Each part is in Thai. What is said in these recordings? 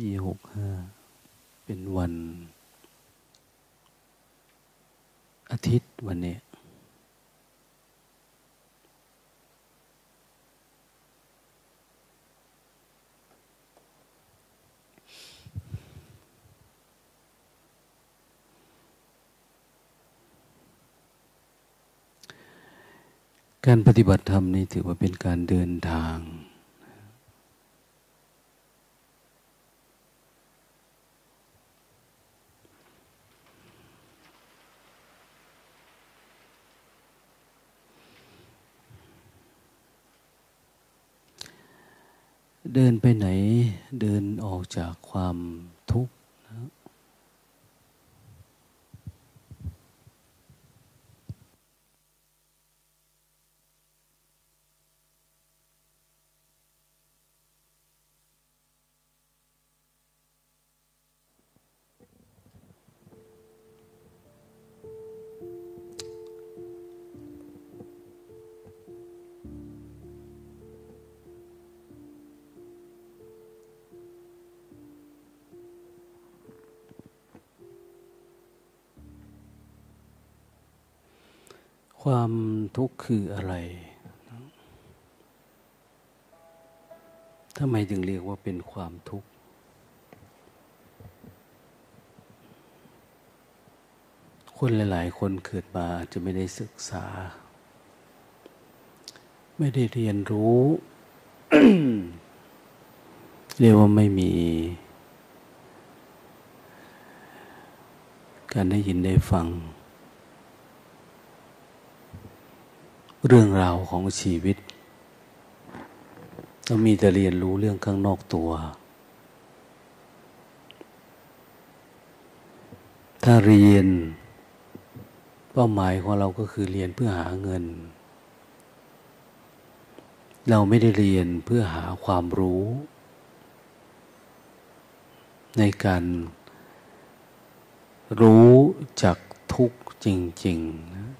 ปีหกห้าเป็นวัน อาทิตย์วันนี้ การปฏิบัติธรรมนี่ถือว่าเป็นการเดินทาง คนหลาย ๆ คนเกิดมาอาจจะไม่ได้ศึกษา ไม่ได้เรียนรู้เรียกว่าไม่มี การได้ยินได้ฟัง เรื่องราวของชีวิตต้องมีแต่เรียนรู้เรื่องข้างนอกตัว ถ้าเรียน เป้าหมายของเราก็คือเรียนเพื่อหาเงิน เราไม่ได้เรียนเพื่อหาความรู้ ในการรู้จักทุกจริงๆนะ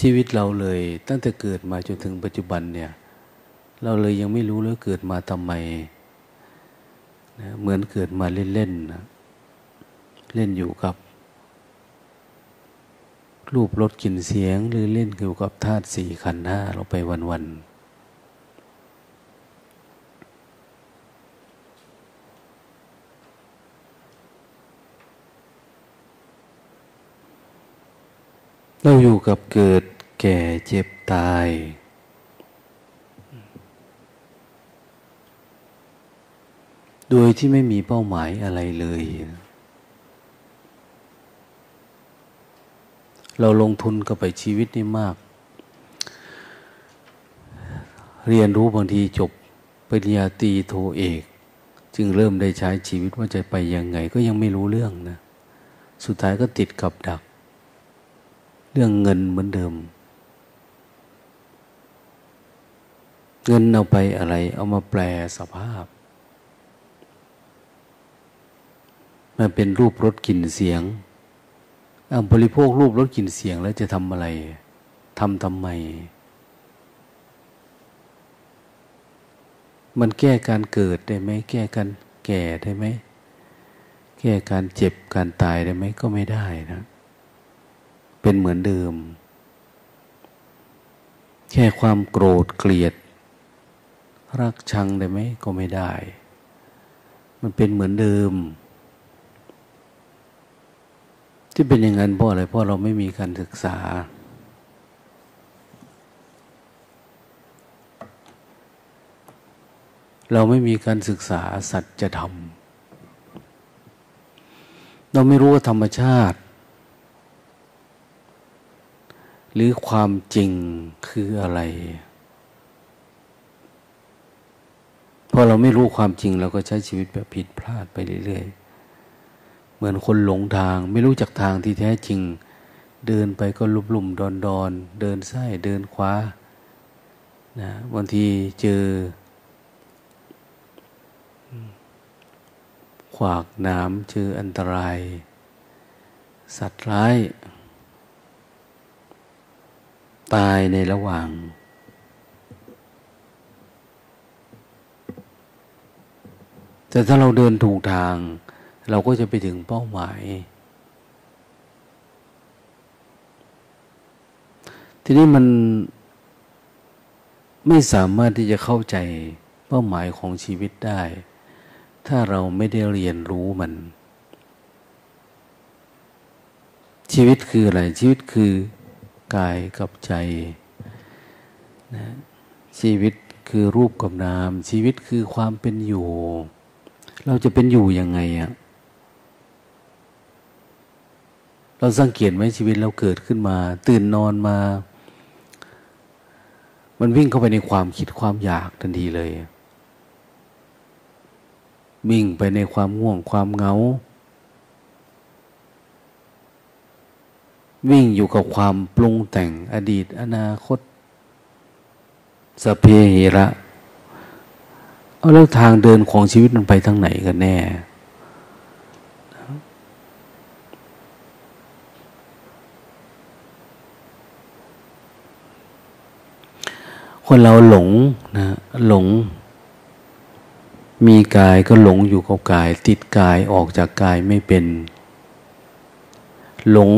ชีวิตเราเลยตั้งแต่เกิดมาจนถึงปัจจุบันเนี่ย เราเลยยังไม่รู้เลยเกิดมาทำไม นะเหมือนเกิดมาเล่นๆนะเล่นอยู่กับ รูปรสกลิ่นเสียง หรือเล่นอยู่กับธาตุสี่ขันธ์ห้าเราไปวันๆ เราอยู่กับเกิดแก่เจ็บตาย โดยที่ไม่มีเป้าหมายอะไรเลย เราลงทุนกับไปชีวิตนี่มาก เรียนรู้บางทีจบปริญญาตรีโทเอก จึงเริ่มได้ใช้ชีวิตว่าจะไปยังไง ก็ยังไม่รู้เรื่องนะ สุดท้ายก็ติดกับดัก เรื่องเงินเหมือนเดิม เงินเอาไปอะไร เอามาแปลสภาพ มันเป็นรูปรสกลิ่นเสียงบริโภครูปรสกลิ่นเสียงแล้วจะทำอะไรทำทำไม มันแก้การเกิดได้ไหมแก้การแก่ได้ไหมแก้การเจ็บการตายได้ไหมก็ไม่ได้นะ เป็นเหมือนเดิม แค่ความโกรธเกลียด รักชังได้ไหมก็ไม่ได้ มันเป็นเหมือนเดิม ที่เป็นอย่างนั้นเพราะอะไร เพราะเราไม่มีการศึกษา เราไม่มีการศึกษาสัจธรรม เราไม่รู้ว่าธรรมชาติ หรือความจริงคืออะไรพอเราไม่รู้ความจริงเราก็ใช้ชีวิตแบบผิดพลาดไปเรื่อยๆ เหมือนคนหลงทางไม่รู้จักทางที่แท้จริง เดินไปก็ลุบลุมดอนดอนเดินซ้ายเดินขวานะบางทีเจอ ขวากน้ำเจออันตราย สัตว์ร้าย ตายในระหว่างแต่ถ้าเราเดินถูกทาง เราก็จะไปถึงเป้าหมาย ทีนี้มันไม่สามารถที่จะเข้าใจเป้าหมายของชีวิตได้ ถ้าเราไม่ได้เรียนรู้มัน ชีวิตคืออะไร ชีวิตคือกายกับใจนะชีวิตคือรูปกับนาม ชีวิตคือความเป็นอยู่ เราจะเป็นอยู่ยังไงอะ เราสังเกตไหมชีวิตเราเกิดขึ้นมา ตื่นนอนมา มันวิ่งเข้าไปในความคิดความอยากทันทีเลย วิ่งไปในความง่วงความเหงา วิ่งอยู่กับความปรุงแต่งอดีตอนาคตสเพเหระ เอาแล้วทางเดินของชีวิตมันไปทางไหนกันแน่ คนเราหลงนะหลง มีกายก็หลงอยู่กับกาย ติดกายออกจากกายไม่เป็น หลง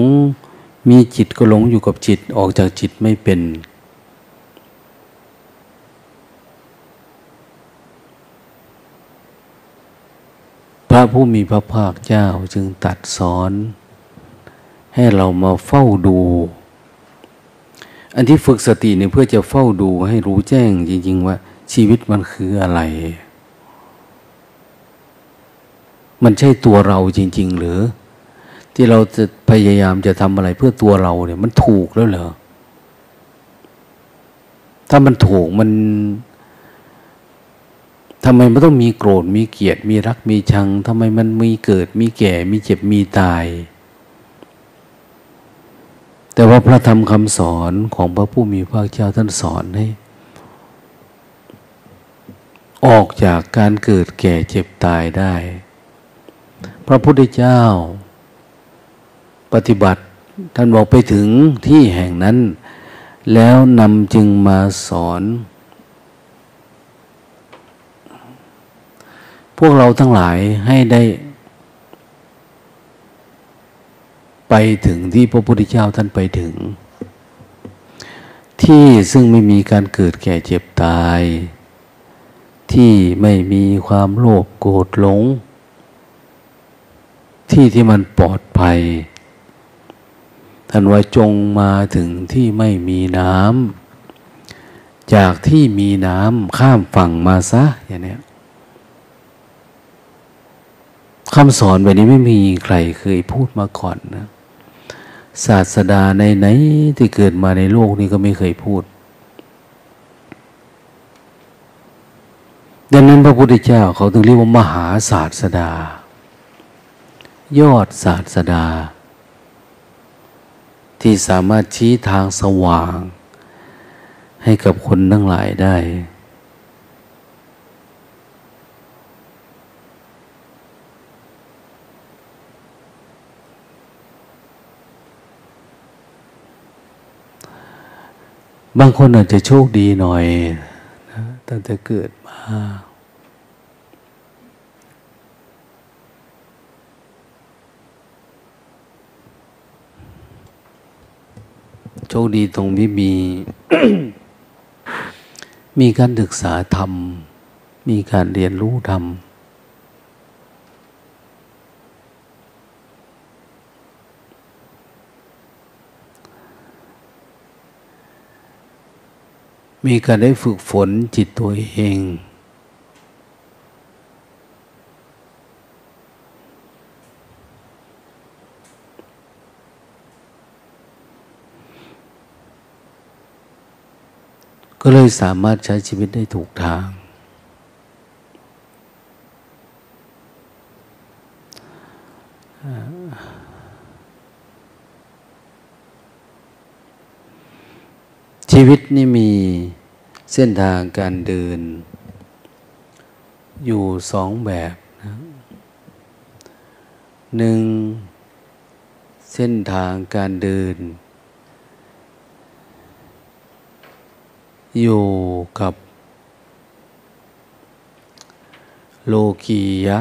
มีจิตก็หลงอยู่กับจิตออกจากจิตไม่เป็น พระผู้มีพระภาคเจ้าจึงตัดสอน ให้เรามาเฝ้าดู อันที่ฝึกสติเนี่ยเพื่อจะเฝ้าดูให้รู้แจ้งจริง ๆ ว่าชีวิตมันคืออะไร มันใช่ตัวเราจริง ๆ หรือ ที่เราจะพยายามจะทำอะไรเพื่อตัวเราเนี่ยมันถูกแล้วเหรอ ถ้ามันถูกมันทำไมมันต้องมีโกรธมีเกลียดมีรักมีชังทำไมมันมีเกิดมีแก่มีเจ็บมีตาย แต่ว่าพระธรรมคำสอนของพระผู้มีพระเจ้าท่านสอนให้ ออกจากการเกิดแก่เจ็บตายได้ พระพุทธเจ้า ปฏิบัติท่านบอกไปถึงที่แห่งนั้น แล้วนำจึงมาสอน พวกเราทั้งหลายให้ได้ ไปถึงที่พระพุทธเจ้าท่านไปถึง ที่ซึ่งไม่มีการเกิดแก่เจ็บตาย ที่ไม่มีความโลภโกรธหลง ที่ที่มันปลอดภัยท่านว่าจงมาถึงที่ไม่มีน้ำจากที่มีน้ำข้ามฝั่งมาซะอย่างนี้คำสอนแบบนี้ไม่มีใครเคยพูดมาก่อนนะ ศาสดาในไหนที่เกิดมาในโลกนี้ก็ไม่เคยพูด ดังนั้นพระพุทธเจ้าเขาถึงเรียกว่ามหาศาสดา ยอดศาสดา ที่สามารถชี้ทางสว่าง ให้กับคนทั้งหลายได้ บางคนอาจจะโชคดีหน่อยนะตั้งแต่เกิดมา โชคดีตรงที่มี มีการศึกษาธรรม มีการเรียนรู้ธรรม มีการได้ฝึกฝนจิตตัวเอง ก็เลยสามารถใช้ชีวิตได้ถูกทาง ชีวิตนี่มี เส้นทางการเดิน อยู่สองแบบนะหนึ่งเส้นทางการเดิน อยู่กับ โลกียะ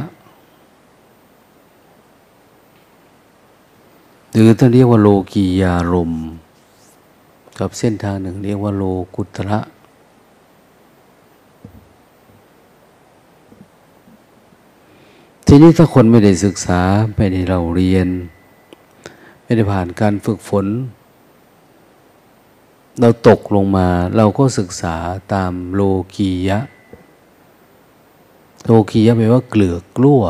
หรือต้องเรียกว่าโลกียารม กับเส้นทางหนึ่งเรียกว่าโลกุตระ ทีนี้ถ้าคนไม่ได้ศึกษา ไม่ได้เราเรียน ไม่ได้ผ่านการฝึกฝน เราตกลงมา เราก็ศึกษาตามโลกียะ โลกียะแปลว่าเกลือกลั้ว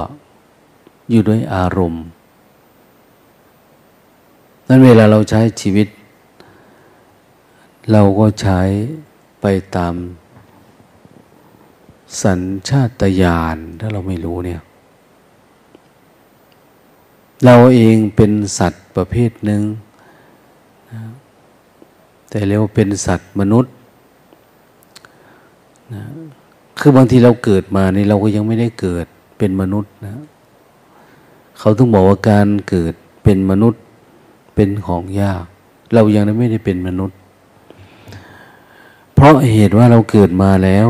อยู่ด้วยอารมณ์นั้นเวลาเราใช้ชีวิต เราก็ใช้ไปตามสัญชาตญาณถ้าเราไม่รู้เนี่ย เราเองเป็นสัตว์ประเภทหนึ่ง แต่เรียกว่าเป็นสัตว์มนุษย์นะคือบางทีเราเกิดมาในเราก็ยังไม่ได้เกิดเป็นมนุษย์นะ เขาต้องบอกว่าการเกิดเป็นมนุษย์เป็นของยาก เรายังไม่ได้เป็นมนุษย์ เพราะเหตุว่าเราเกิดมาแล้ว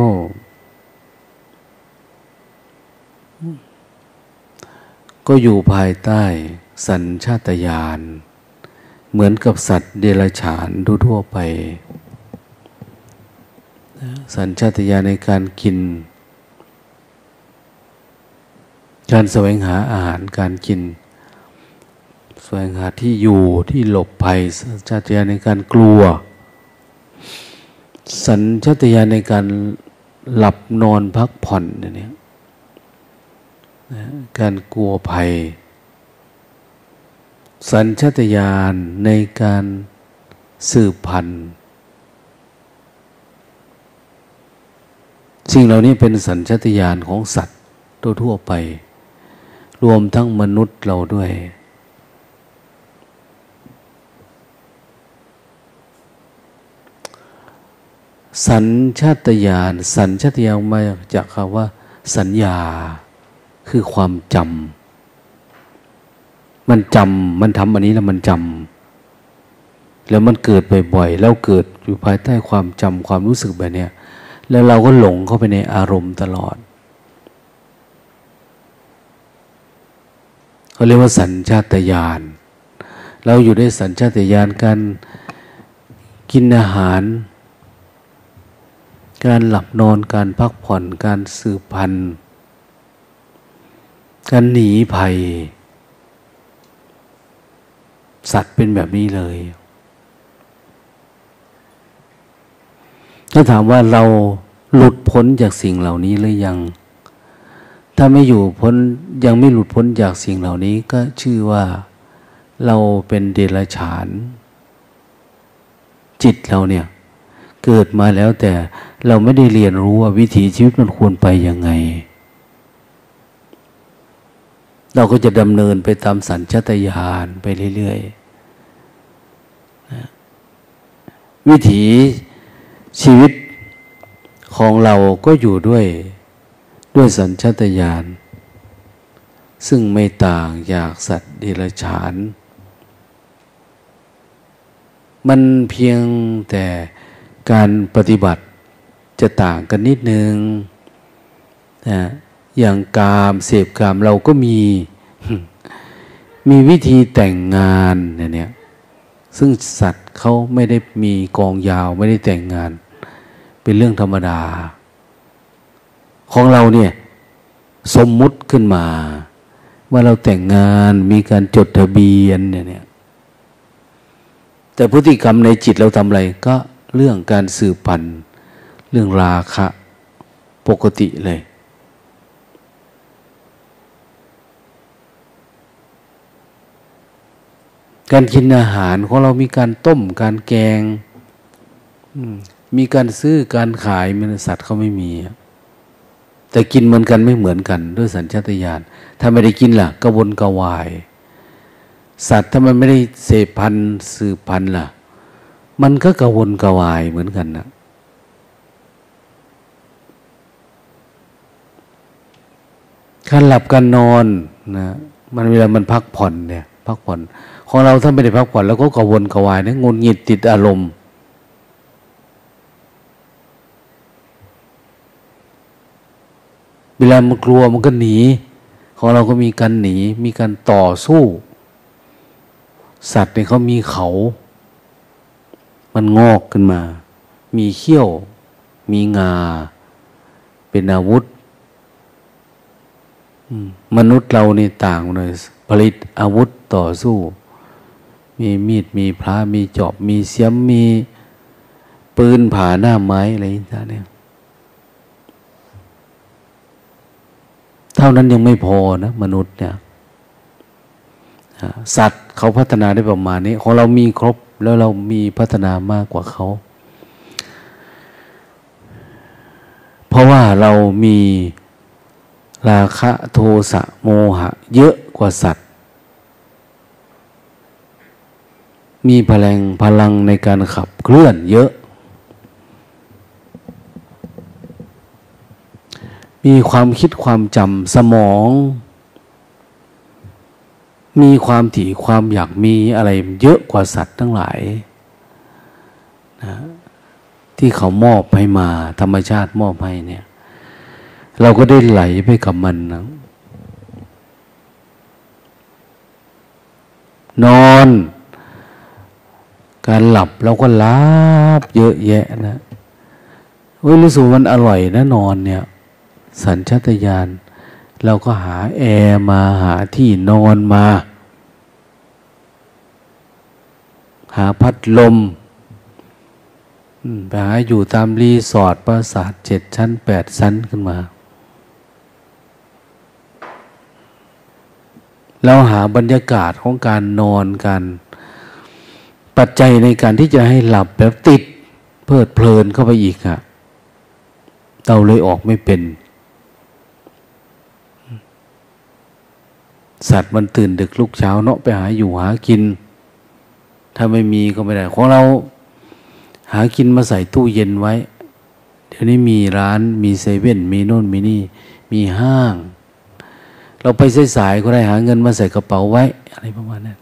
ก็อยู่ภายใต้สัญชาตญาณเหมือนกับสัตว์เดรัจฉานทั่วไปสัญชาตญาณในการกิน การแสวงหาอาหารการกิน แสวงหาที่อยู่ที่หลบภัย สัญชาตญาณในการกลัว สัญชาตญาณในการหลับนอนพักผ่อนเนี่ย การกลัวภัย สัญชตาตญาณในการสืบพันธุ์สิ่งเหล่านี้เป็นสัญชตาตญาณของสัตว์ทั่วไป รวมทั้งมนุษย์เราด้วย สัญชาตญาณสัญชาตญาณมาจากคำว่า สัญญา คือความจำมันจำมันทำอันนี้แล้วมันจำแล้วมันเกิดบ่อยๆแล้วเกิดอยู่ภายใต้ความจำความรู้สึกแบบนี้แล้วเราก็หลงเข้าไปในอารมณ์ตลอดเขาเรียกว่าสัญชาตญาณเราอยู่ในสัญชาตญาณการกินอาหาร การหลับนอนการพักผ่อนการสืบพันธุ์ การหนีภัย สัตว์เป็นแบบนี้เลย ถ้าถามว่าเราหลุดพ้นจากสิ่งเหล่านี้หรือยัง ถ้าไม่อยู่พ้นยังไม่หลุดพ้นจากสิ่งเหล่านี้ก็ชื่อว่าเราเป็นเดรัจฉาน จิตเราเนี่ย เกิดมาแล้วแต่เราไม่ได้เรียนรู้ว่าวิถีชีวิตมันควรไปยังไง เราก็จะดำเนินไปตามสัญชาตญาณไปเรื่อยๆวิถีชีวิตของเราก็อยู่ด้วยด้วยสัญชาตญาณซึ่งไม่ต่างจากสัตว์เดรัจฉาน มันเพียงแต่การปฏิบัติจะต่างกันนิดนึงนะ อย่างกามเสพกามเราก็มี มีวิธีแต่งงานเนี่ยซึ่งสัตว์เขาไม่ได้มีกองยาวไม่ได้แต่งงาน เป็นเรื่องธรรมดา ของเราเนี่ยสมมุติขึ้นมา ว่าเราแต่งงานมีการจดทะเบียนเนี่ยแต่พฤติกรรมในจิตเราทำอะไรก็เรื่องการสืบพันธุ์ เรื่องราคะปกติเลย การกินอาหารของเรามีการต้มการแกงมีการซื้อการขายมันสัตว์เขาไม่มี แต่กินเหมือนกันไม่เหมือนกัน ด้วยสัญชาตญาณถ้าไม่ได้กินล่ะกระวนกระวาย สัตว์ถ้ามันไม่ได้เสพพันธุ์สืบพันธุ์ล่ะ มันก็กระวนกระวายเหมือนกันนะการหลับการนอนนะมันเวลามันพักผ่อนเนี่ย พักผ่อน ของเราถ้าไม่ได้พักผ่อนแล้วก็กระวนกระวายนะงุนหงิดติดอารมณ์เวลามันกลัวมันก็หนี ของเราก็มีการหนี มีการต่อสู้ สัตว์เนี่ยเขามีเขา มันงอกขึ้นมา มีเขี้ยว มีงา เป็นอาวุธ มนุษย์เรานี่ต่างเลยผลิตอาวุธต่อสู้ มีมีดมีพระมีจอบ มีเสียมมีปืนผ่าหน้าไม้อะไรต่างเนี่ยเท่านั้นยังไม่พอนะมนุษย์เนี่ยสัตว์เขาพัฒนาได้ประมาณนี้ ของเรามีครบแล้วเรามีพัฒนามากกว่าเขา เพราะว่าเรามีราคะโทสะโมหะ เยอะกว่าสัตว์ มีพลังพลังในการขับเคลื่อนเยอะ มีความคิดความจำสมอง มีความถี่ความอยากมีอะไรเยอะกว่าสัตว์ทั้งหลายนะที่เขามอบให้มา ธรรมชาติมอบให้เนี่ย เราก็ได้ไหลไปกับมันนะนอน การหลับเราก็ลับเยอะแยะนะเฮ้ยรู้สึกมันอร่อยนะนอนเนี่ย สัญชาตญาณเราก็หาแอร์มาหาที่นอนมา หาพัดลมไปหาอยู่ตามรีสอร์ทปราสาทเจ็ดชั้นแปดชั้นขึ้นมา เราหาบรรยากาศของการนอนกัน ปัจจัยในการที่จะให้หลับแบบติดเพลิดเพลินเข้าไปอีกอะเราเลยออกไม่เป็น สัตว์มันตื่นดึกลุกเช้าเนาะไปหาอยู่หากิน ถ้าไม่มีก็ไม่ได้ ของเราหากินมาใส่ตู้เย็นไว้ เดี๋ยวนี้มีร้านมีเซเว่นมีโน่นมีนี่ มีห้าง เราไปสายๆก็ได้หาเงินมาใส่กระเป๋าไว้ อะไรประมาณนั้น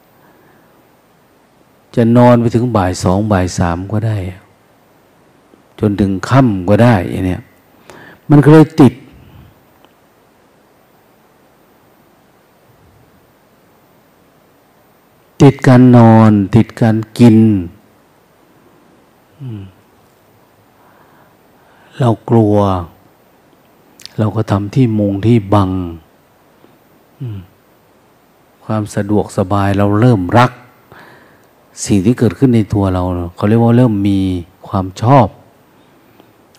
จะนอนไปถึงบ่ายสองบ่ายสามก็ได้ จนถึงค่ำก็ได้เนี่ย มันก็เลยติด ติดการนอน ติดการกิน เรากลัว เราก็ทำที่มุงที่บัง ความสะดวกสบายเราเริ่มรัก สิ่งที่เกิดขึ้นในตัวเราเขาเรียกว่าเริ่มมีความชอบ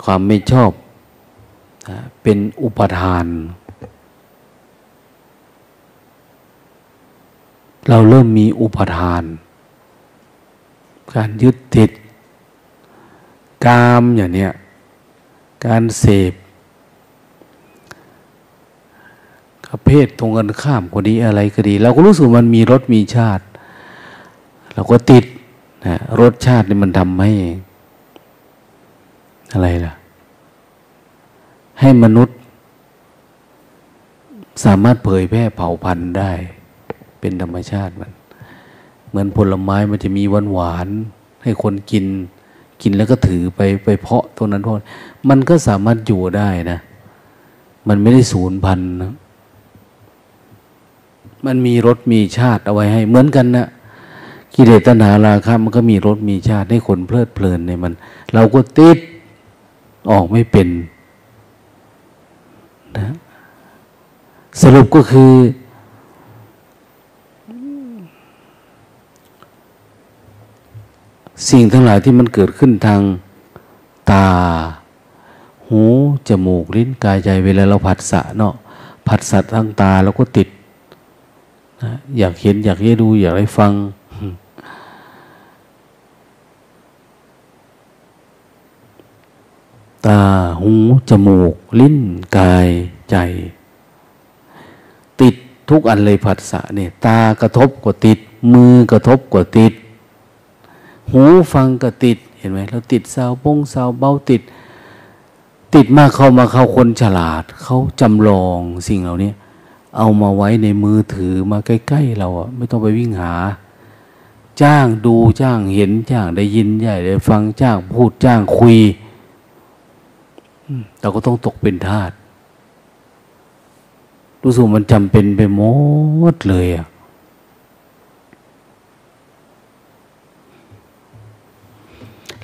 ความไม่ชอบเป็นอุปทาน เราเริ่มมีอุปทาน การยึดติด กามอย่างเนี้ยการเสพกับเพศตรงกันข้ามก็ดีอะไรก็ดี เราก็รู้สึกมันมีรสมีชาติ เราก็ติดนะรสชาตินี่มันทำให้อะไรล่ะ ให้มนุษย์ สามารถเผยแพร่เผ่าพันธุ์ได้ เป็นธรรมชาติมัน เหมือนผลไม้มันจะมีหวานหวานให้คนกิน กินแล้วก็ถือไปไปเพาะตรงนั้นเพาะมันก็สามารถอยู่ได้นะ มันไม่ได้สูญพันธุ์นะมันมีรสมีชาติเอาไว้ให้ เหมือนกันนะ กิเลสตัณหาราคะมันก็มีรสมีชาติให้คนเพลิดเพลินในมัน เราก็ติดออกไม่เป็นนะสรุปก็คือ สิ่งทั้งหลายที่มันเกิดขึ้นทางตา หู จมูก ลิ้น กายใจ เวลาเราผัสสะเนาะ ผัสสะทางตาเราก็ติดนะอยากเห็นอยากได้ดู อยากได้ฟัง ตาหู จมูก ลิ้น กายใจ ติดทุกอันเลยผัสสะเนี่ย ตากระทบก็ติด มือกระทบก็ติด หูฟังก็ติด เห็นไหมเราติดสาวบงสาวเบาติด ติดมากเข้ามาเข้าคนฉลาด เขาจำลองสิ่งเหล่านี้เอามาไว้ในมือถือมาใกล้ ๆ เราอะไม่ต้องไปวิ่งหา จ้างดูจ้างเห็นจ้างได้ยินใหญ่ได้ฟังจ้างพูดจ้างคุย เราก็ต้องตกเป็นทาสรู้สึกมันจำเป็นไปหมดเลยอะ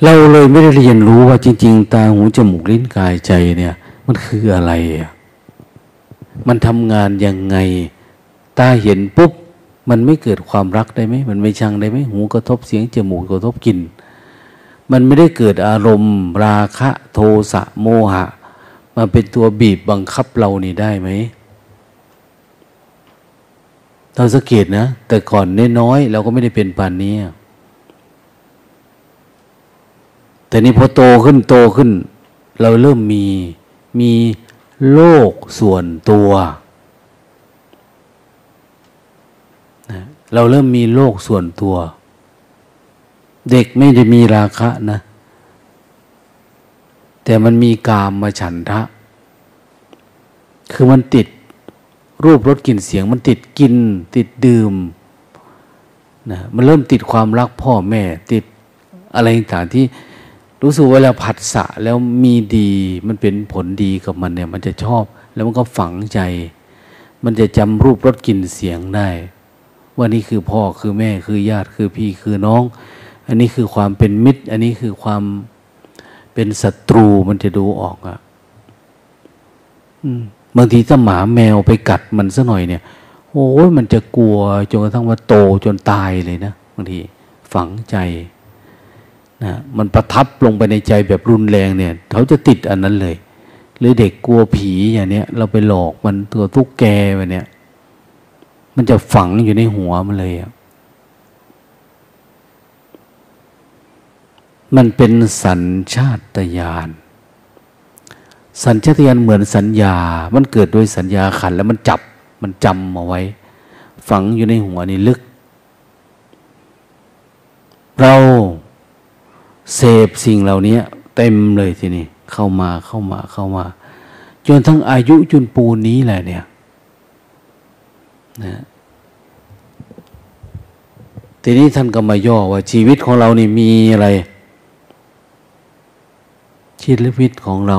เราเลยไม่ได้เรียนรู้ว่าจริง ๆ ตาหูจมูกลิ้นกายใจเนี่ย มันคืออะไรอะมันทำงานยังไง ตาเห็นปุ๊บ มันไม่เกิดความรักได้ไหม มันไม่ชังได้ไหม หูกระทบเสียงจมูกกระทบกลิ่น มันไม่ได้เกิดอารมณ์ ราคะโทสะโมหะ มาเป็นตัวบีบบังคับเรานี่ได้ไหมเราสังเกตนะ แต่ก่อนน้อยเราก็ไม่ได้เป็นปานนี้แต่นี้พอโตขึ้นโตขึ้น เราเริ่มมีมีโลกส่วนตัวนะเราเริ่มมีโลกส่วนตัว เด็กไม่ได้มีราคะนะ แต่มันมีกามมาฉันทะ คือมันติดรูปรสกลิ่นเสียง มันติดกิน ติดดื่มนะมันเริ่มติดความรักพ่อแม่ ติดอะไรต่างที่รู้สึกเวลาผัดสะแล้วมีดีมันเป็นผลดีกับมันเนี่ย มันจะชอบแล้วมันก็ฝังใจ มันจะจำรูปรสกลิ่นเสียงได้ ว่านี่คือพ่อคือแม่คือญาติคือพี่คือน้อง อันนี้คือความเป็นมิตร อันนี้คือความเป็นศัตรูมันจะดูออกอะ่ะบางทีถ้าหมาแมวไปกัดมันซะหน่อยเนี่ย โอ้ยมันจะกลัวจนกระทั่งว่าโตจนตายเลยนะบางทีฝังใจนะมันประทับลงไปในใจแบบรุนแรงเนี่ยเขาจะติดอันนั้นเลย หรือเด็กกลัวผีอย่างเนี้ยเราไปหลอกมันตัวทุกแกไปเนี่ยมันจะฝังอยู่ในหัวมันเลยอะ มันเป็นสัญชาตญาณสัญชาตญาณเหมือนสัญญา มันเกิดโดยสัญญาขันแล้วมันจับมันจำเอาไว้ ฝังอยู่ในหัวนี่ลึก เราเสพสิ่งเหล่านี้เต็มเลยทีนี้เข้ามาเข้ามาเข้ามา จนทั้งอายุจนปูนนี้แหละเนี่ยนะทีนี้ท่านก็มาย่อว่าชีวิตของเรานี่มีอะไร ชีวิตของเรา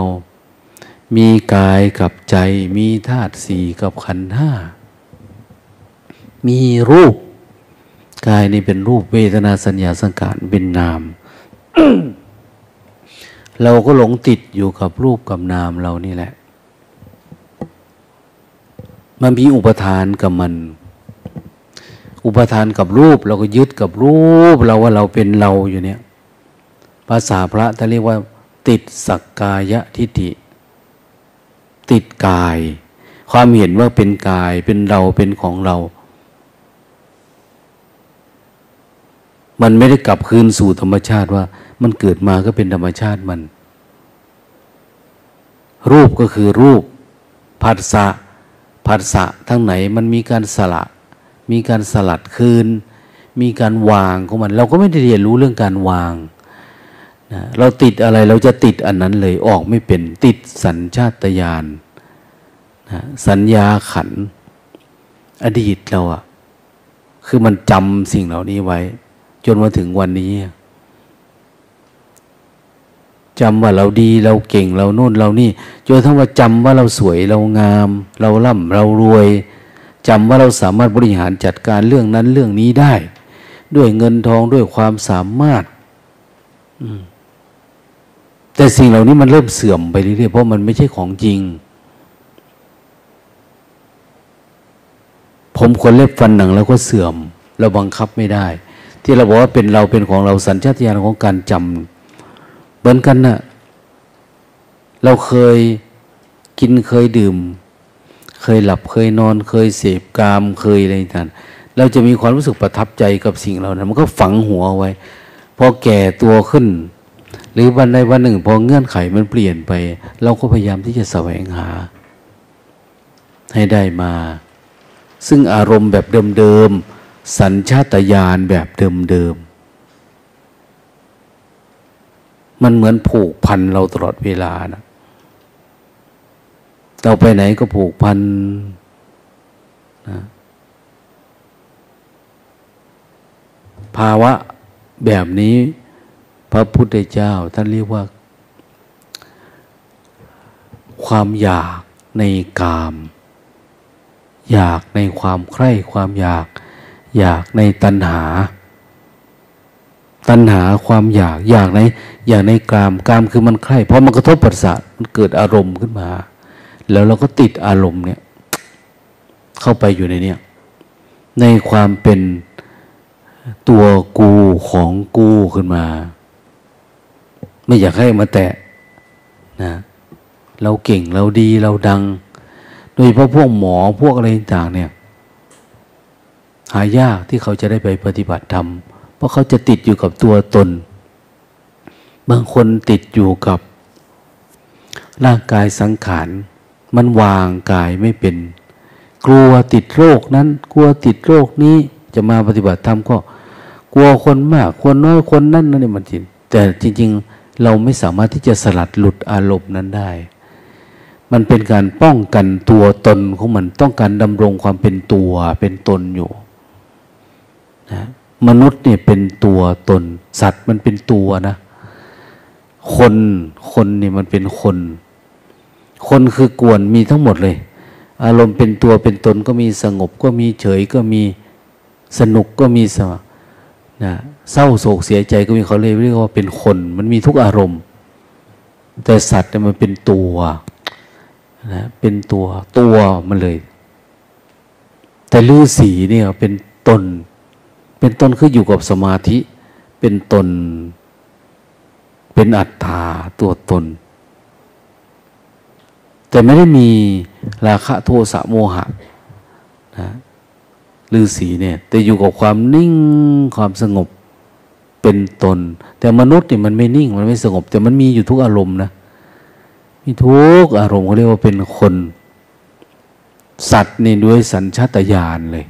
มีกายกับใจ มีธาตุสี่กับขันธ์ห้า มีรูป กายนี่เป็นรูปเวทนาสัญญาสังขารเป็นนาม เราก็หลงติดอยู่กับรูปกับนามเรานี่แหละ มันมีอุปทานกับมัน อุปทานกับรูป เราก็ยึดกับรูปเราว่าเราเป็นเราอยู่เนี่ย ภาษาพระท่านเรียกว่า ติดสักกายทิฏฐิติดกาย ความเห็นว่าเป็นกายเป็นเราเป็นของเรา มันไม่ได้กลับคืนสู่ธรรมชาติว่า มันเกิดมาก็เป็นธรรมชาติมัน รูปก็คือรูปผัสสะผัสสะทั้งไหนมันมีการสละ มีการสลัดคืน มีการวางของมัน เราก็ไม่ได้เรียนรู้เรื่องการวาง เราติดอะไรเราจะติดอันนั้นเลยออกไม่เป็นติดสัญชาตญาณนะสัญญาขัน อดีตเราอะคือมันจำสิ่งเหล่านี้ไว้ จนมาถึงวันนี้จำว่าเราดีเราเก่งเราโน่นเรานี่จนทั้งว่าจำว่าเราสวยเรางาม เราล่ำเรารวยจำว่าเราสามารถบริหารจัดการเรื่องนั้นเรื่องนี้ได้ ด้วยเงินทองด้วยความสามารถ แต่สิ่งเหล่านี้มันเริ่มเสื่อมไปเรื่อยๆเพราะมันไม่ใช่ของจริง ผมคนเล็บฟันหนังแล้วก็เสื่อม เราบังคับไม่ได้ ที่เราบอกว่าเป็นเราเป็นของเราสัญชาตญาณของการจำเหมือนกันนะ่ะเราเคยกินเคยดื่ม เคยหลับเคยนอนเคยเสพกามเคยอะไรต่างเราจะมีความรู้สึกประทับใจกับสิ่งเหล่านั้น มันก็ฝังหัวไว้พอแก่ตัวขึ้น หรือวันใดวันหนึ่งพอเงื่อนไขมันเปลี่ยนไป เราก็พยายามที่จะแสวงหา ให้ได้มา ซึ่งอารมณ์แบบเดิมๆสัญชาตญาณแบบเดิมๆมันเหมือนผูกพันเราตลอดเวลานะเราไปไหนก็ผูกพันนะภาวะแบบนี้ พระพุทธเจ้าท่านเรียกว่า ความอยากในกาม อยากในความใคร่ความอยาก อยากในตัณหา ตัณหาความอยากอยากในอยากในกามกามคือมันใคร่เพราะมันกระทบประสาทมันเกิดอารมณ์ขึ้นมา แล้วเราก็ติดอารมณ์เนี่ย เข้าไปอยู่ในเนี้ยในความเป็นตัวกูของกูขึ้นมา ไม่อยากให้มาแตะนะเราเก่งเราดีเราดัง โดยเฉพาะพวกหมอพวกอะไรต่างเนี่ย หายากที่เขาจะได้ไปปฏิบัติธรรมเพราะเขาจะติดอยู่กับตัวตน บางคนติดอยู่กับ ร่างกายสังขาร มันวางกายไม่เป็น กลัวติดโรคนั้น กลัวติดโรคนี้จะมาปฏิบัติธรรมก็ กลัวคนมาก คนน้อยคนนั่นนั่นนี่มันจริงแต่จริง ๆ เราไม่สามารถที่จะสลัดหลุดอารมณ์นั้นได้ มันเป็นการป้องกันตัวตนของมันต้องการดำรงความเป็นตัวเป็นตนอยู่นะมนุษย์เนี่ยเป็นตัวตน สัตว์มันเป็นตัวนะ คนคนเนี่ยมันเป็นคน คนคือกวนมีทั้งหมดเลย อารมณ์เป็นตัวเป็นตนก็มีสงบก็มีเฉยก็มีสนุกก็มีสนะ เศร้าโศกเสียใจก็มีเขาเลยเรียกว่าเป็นคน มันมีทุกอารมณ์ แต่สัตว์เนี่ยมันเป็นตัวนะเป็นตัวตัวมันเลย แต่ลือสีเนี่ยเป็นตน เป็นตนคืออยู่กับสมาธิ เป็นตน เป็นอัตตาตัวตน แต่ไม่ได้มีราคะโทสะโมหะนะลือสีเนี่ย แต่อยู่กับความนิ่งความสงบ เป็นตน แต่มนุษย์เนี่ยมันไม่นิ่งมันไม่สงบ แต่มันมีอยู่ทุกอารมณ์นะมีทุกอารมณ์เขาเรียกว่าเป็นคน สัตว์นี่ด้วยสัญชาตญาณเลย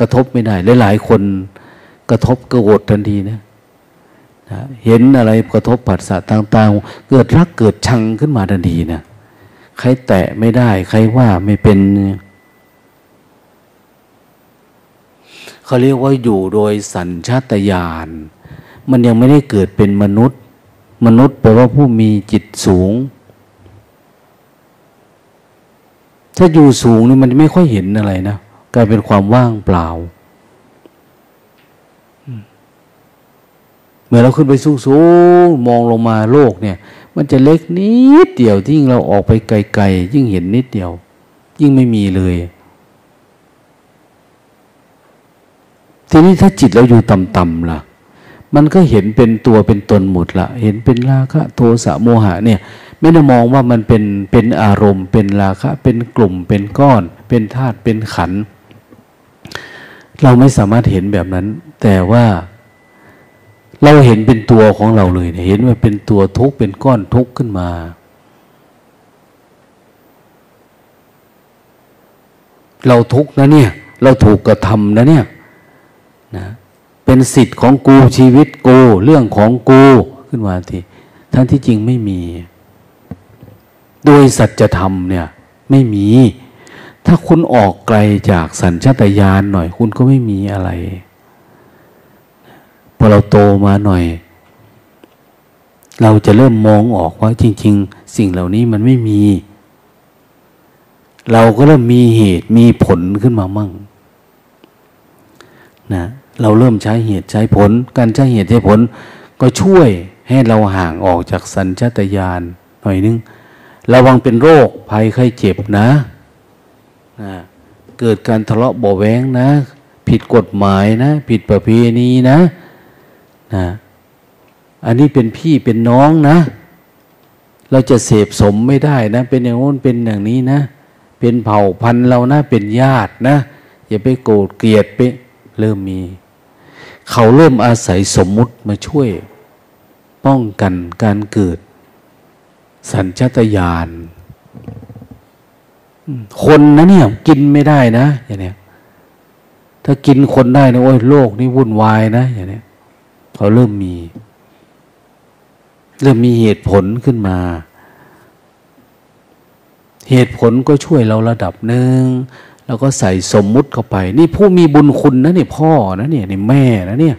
กระทบไม่ได้หลายๆคนกระทบก็โกรธทันทีนะนะเห็นอะไรกระทบผัสสะต่างๆ เกิดรักเกิดชังขึ้นมาทันทีนะใครแตะไม่ได้ ใครว่าไม่เป็น เขาเรียกว่าอยู่โดยสัญชาตญาณ มันยังไม่ได้เกิดเป็นมนุษย์ มนุษย์แปลว่าผู้มีจิตสูง ถ้าอยู่สูงนี่มันไม่ค่อยเห็นอะไรนะกลายเป็นความว่างเปล่าเมื่อเราขึ้นไปสูงสูงมองลงมาโลกเนี่ย มันจะเล็กนิดเดียวยิ่งเราออกไปไกลๆยิ่งเห็นนิดเดียว ยิ่งไม่มีเลย ทีนี้ถ้าจิตเราอยู่ต่ำๆล่ะ มันก็เห็นเป็นตัวเป็นตนหมดละเห็นเป็นราคะโทสะโมหะเนี่ย ไม่ได้มองว่ามันเป็นเป็นอารมณ์ เป็นราคะ เป็นกลุ่มเป็นก้อน เป็นธาตุเป็นขัน เราไม่สามารถเห็นแบบนั้น แต่ว่าเราเห็นเป็นตัวของเราเลยเห็นว่าเป็นตัวทุกข์เป็นก้อนทุกข์ขึ้นมา เราทุกข์นะเนี่ย เราถูกกระทำนะเนี่ยนะ เป็นสิทธิ์ของกูชีวิตกูเรื่องของกูขึ้นมาทีทั้งที่จริงไม่มี โดยสัจธรรมเนี่ยไม่มี ถ้าคุณออกไกลจากสัญชาตญาณหน่อย คุณก็ไม่มีอะไร พอเราโตมาหน่อย เราจะเริ่มมองออกว่าจริง ๆ สิ่งเหล่านี้มันไม่มี เราก็เริ่มมีเหตุมีผลขึ้นมามั่ง นะ เราเริ่มใช้เหตุใช้ผล การใช้เหตุใช้ผล ก็ช่วยให้เราห่างออกจากสัญชาตญาณหน่อยนึงระวังเป็นโรคภัยไข้เจ็บนะนะเกิดการทะเลาะบ่แวงนะ ผิดกฎหมายนะ ผิดประเพณีนะนะอันนี้เป็นพี่เป็นน้องนะ เราจะเสพสมไม่ได้นะ เป็นอย่างโน้นเป็นอย่างนี้นะ เป็นเผ่าพันธุ์เรานะ เป็นญาตินะ อย่าไปโกรธเกลียดไปเริ่มมี เขาเริ่มอาศัยสมมุติมาช่วย ป้องกันการเกิด สัญชาตญาณคนนะเนี่ย กินไม่ได้นะอย่างเนี้ยถ้ากินคนได้นะโอ้ยโลกนี่วุ่นวายนะอย่างเนี้ยเขาเริ่มมี เริ่มมีเหตุผลขึ้นมา เหตุผลก็ช่วยเราระดับหนึ่ง แล้วก็ใส่สมมุติเข้าไป นี่ผู้มีบุญคุณนะนี่พ่อนะเนี่ยนี่แม่นะเนี่ย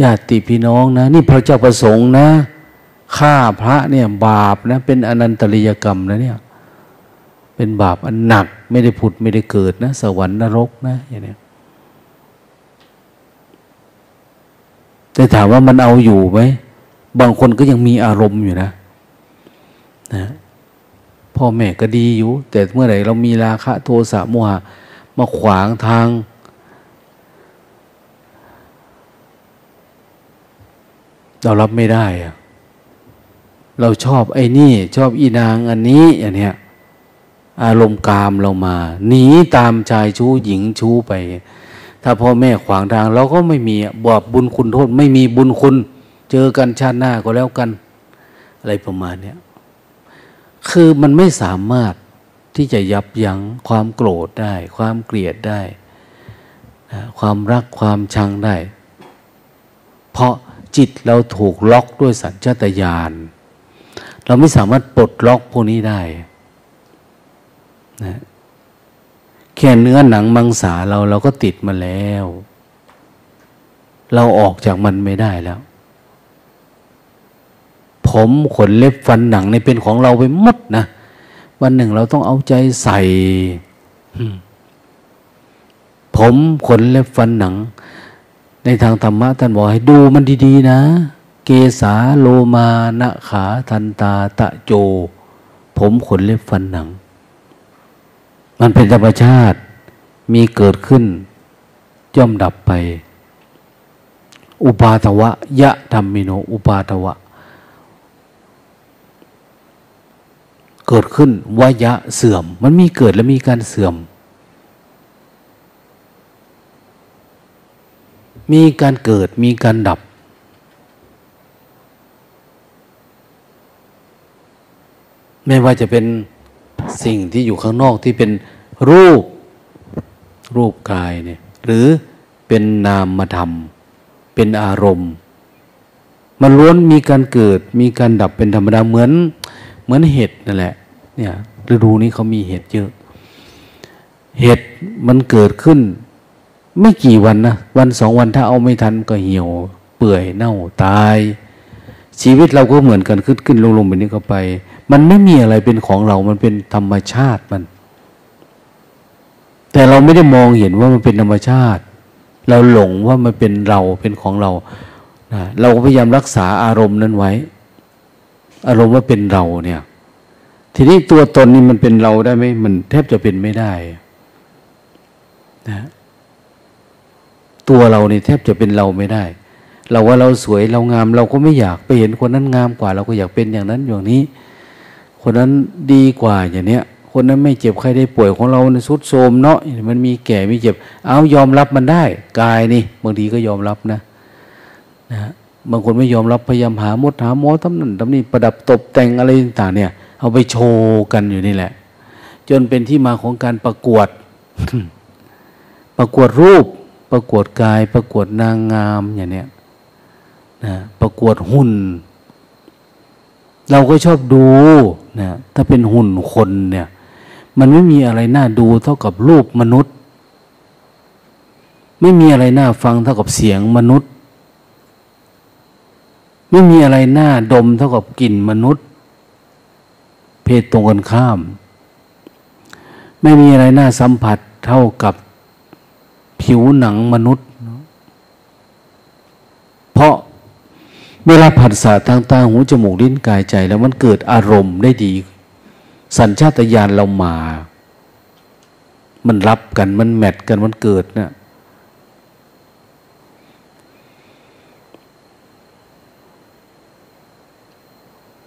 ญาติพี่น้องนะ นี่พระเจ้าประสงค์นะฆ่าพระเนี่ยบาปนะ เป็นอนันตริยกรรมนะเนี่ย เป็นบาปอันหนัก ไม่ได้ผุดไม่ได้เกิดนะ สวรรค์นรกนะอย่างนี้แต่ถามว่ามันเอาอยู่ไหมบางคนก็ยังมีอารมณ์อยู่นะ นะ พ่อแม่ก็ดีอยู่ แต่เมื่อไหร่เรามีราคะโทสะโมหะมาขวางทาง เรารับไม่ได้อะเราชอบไอ้นี่ชอบอีนางอันนี้อย่างเนี้ยอารมณ์กามเรามาหนีตามชายชู้หญิงชู้ไป ถ้าพ่อแม่ขวางทาง เราก็ไม่มีบาปบุญคุณโทษ ไม่มีบุญคุณ เจอกันชาติหน้าก็แล้วกัน อะไรประมาณเนี้ย คือมันไม่สามารถที่จะยับยั้งความโกรธได้ ความเกลียดได้นะความรักความชังได้ เพราะจิตเราถูกล็อกด้วยสัญชาตญาณเราไม่สามารถปลดล็อกพวกนี้ได้นะแค่เนื้อหนังมังสาเราเราก็ติดมาแล้ว เราออกจากมันไม่ได้แล้ว ผมขนเล็บฟันหนังในเป็นของเราไปหมดนะวันหนึ่งเราต้องเอาใจใส่ผมขนเล็บฟันหนัง ในทางธรรมะท่านบอกให้ดูมันดีๆนะ เกสาโลมานะขาทันตาตะโจ ผมขนเล็บฟันหนัง มันเป็นธรรมชาติมีเกิดขึ้นย่อมดับไป อุปาทวะยะธรรมิโน อุปาทวะ เกิดขึ้นวายะเสื่อม มันมีเกิดและมีการเสื่อม มีการเกิดมีการดับ ไม่ว่าจะเป็นสิ่งที่อยู่ข้างนอกที่เป็นรูป รูปกายเนี่ยหรือเป็นนามธรรม เป็นอารมณ์มันล้วนมีการเกิดมีการดับเป็นธรรมดาเหมือนเหมือนเห็ดนั่นแหละ เนี่ยฤดูนี้เขามีเห็ดเยอะ เห็ดมันเกิดขึ้น ไม่กี่วันนะวันสองวันถ้าเอาไม่ทันก็เหี่ยว เปื่อยเน่าตาย ชีวิตเราก็เหมือนกันขึ้นขึ้นลงลงแบบนี้ก็ไป มันไม่มีอะไรเป็นของเรา มันเป็นธรรมชาติมัน แต่เราไม่ได้มองเห็นว่ามันเป็นธรรมชาติ เราหลงว่ามันเป็นเราเป็นของเรานะเราก็พยายามรักษาอารมณ์นั้นไว้ อารมณ์ว่าเป็นเราเนี่ย ทีนี้ตัวตนนี่มันเป็นเราได้ไหมมันแทบจะเป็นไม่ได้นะตัวเราเนี่แทบจะเป็นเราไม่ได้ เราว่าเราสวยเรางาม เราก็ไม่อยากไปเห็นคนนั้นงามกว่า เราก็อยากเป็นอย่างนั้นอย่างนี้ คนนั้นดีกว่าอย่างเนี้ย คนนั้นไม่เจ็บใครได้ป่วยของเราในสุดโทมเนาะมันมีแก่มีเจ็บ เอายอมรับมันได้กายนี่บางทีก็ยอมรับนะนะบางคนไม่ยอมรับพยายามหามดหาหมอทำนั่นทำนี่ประดับตกแต่งอะไรต่างเนี่ย เอาไปโชว์กันอยู่นี่แหละ จนเป็นที่มาของการประกวด ประกวดรูป ประกวดกาย ประกวดนางงามอย่างเนี้ยนะประกวดหุ่น เราก็ชอบดูนะถ้าเป็นหุ่นคนเนี่ย มันไม่มีอะไรน่าดูเท่ากับรูปมนุษย์ ไม่มีอะไรน่าฟังเท่ากับเสียงมนุษย์ ไม่มีอะไรน่าดมเท่ากับกลิ่นมนุษย์ เพศตรงกันข้าม ไม่มีอะไรน่าสัมผัสเท่ากับผิวหนังมนุษย์ เพราะเวลาผัสสะทางตาหูจมูกลิ้นกายใจ แล้วมันเกิดอารมณ์ได้ดี สัญชาตญาณเรามา มันรับกันมันแมทกันมันเกิดเนะี่ย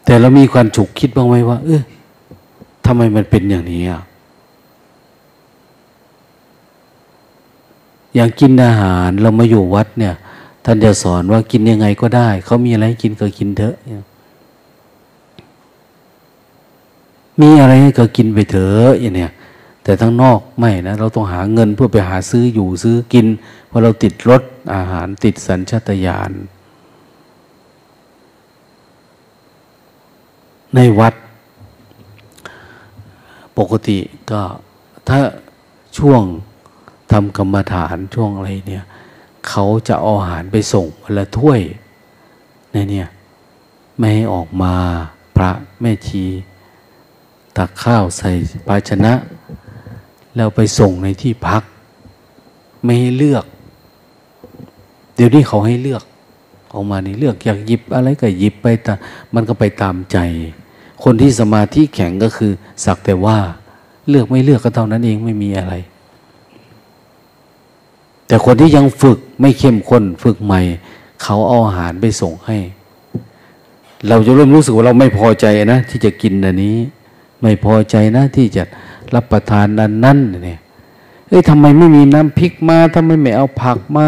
แต่เรามีความฉุกคิดบ้างไหมว่า เออทำไมมันเป็นอย่างนี้อะอย่างกินอาหารเรามาอยู่วัดเนี่ย ท่านจะสอนว่ากินยังไงก็ได้ เขามีอะไรให้กินก็กินเถอะ มีอะไรให้ก็กินไปเถอะอย่างเนี้ยแต่ทั้งนอกไม่นะ เราต้องหาเงินเพื่อไปหาซื้ออยู่ซื้อกิน เพราะเราติดรถอาหารติดสัญชาตญาณ ในวัด ปกติก็ถ้าช่วงทำกรรมฐานช่วงอะไรเนี่ยเขาจะเอาอาหารไปส่งวันละถ้วยในเนี่ยไม่ให้ออกมาพระแม่ชีตักข้าวใส่ภาชนะ แล้วไปส่งในที่พัก ไม่ให้เลือก เดี๋ยวนี้เขาให้เลือก ออกมานี่เลือกอยากหยิบอะไรก็หยิบไปแต่มันก็ไปตามใจ คนที่สมาธิแข็งก็คือ สักแต่ว่า เลือกไม่เลือกก็เท่านั้นเองไม่มีอะไร แต่คนที่ยังฝึกไม่เข้มข้นฝึกใหม่ เขาเอาอาหารไปส่งให้ เราจะเริ่มรู้สึกว่าเราไม่พอใจนะ ที่จะกินอันนี้ ไม่พอใจนะ ที่จะรับประทานนั้นนั่นเนี่ยเอ้ยทำไมไม่มีน้ำพริกมาทำไมไม่เอาผักมา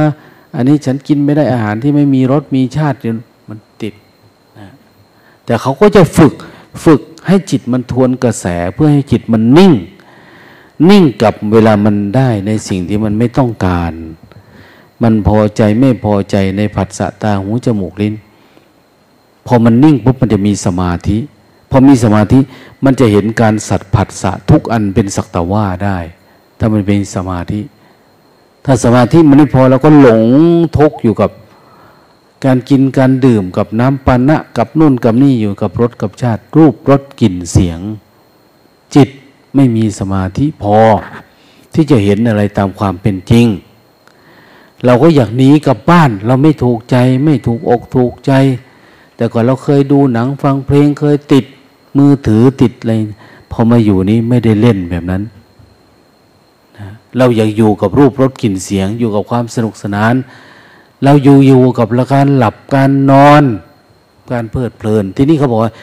อันนี้ฉันกินไม่ได้อาหารที่ไม่มีรสมีชาติมันติดนะแต่เขาก็จะฝึก ฝึกให้จิตมันทวนกระแสเพื่อให้จิตมันนิ่ง นิ่งกับเวลามันได้ในสิ่งที่มันไม่ต้องการ มันพอใจไม่พอใจในผัสสะตาหูจมูกลิ้น พอมันนิ่งปุ๊บมันจะมีสมาธิพอมีสมาธิมันจะเห็นการสัตว์ผัสสะทุกอันเป็นสักตะว่าได้ ถ้ามันเป็นสมาธิ ถ้าสมาธิมันไม่พอเราก็หลงทุกอยู่กับ การกินการดื่มกับน้ำปานะกับนุ่นกับนี่อยู่กับรสกับชาติ รูปรสกลิ่นเสียง จิตไม่มีสมาธิพอ ที่จะเห็นอะไรตามความเป็นจริง เราก็อยากหนีกลับบ้าน เราไม่ถูกใจไม่ถูกอกถูกใจ แต่ก่อนเราเคยดูหนังฟังเพลงเคยติดมือถือติดอะไรพอมาอยู่นี้ไม่ได้เล่นแบบนั้นเราอยากอยู่กับรูปรสกลิ่นเสียงอยู่กับความสนุกสนาน เราอยู่อยู่กับการหลับการนอน การเพลิดเพลิน ที่นี่เขาบอกว่า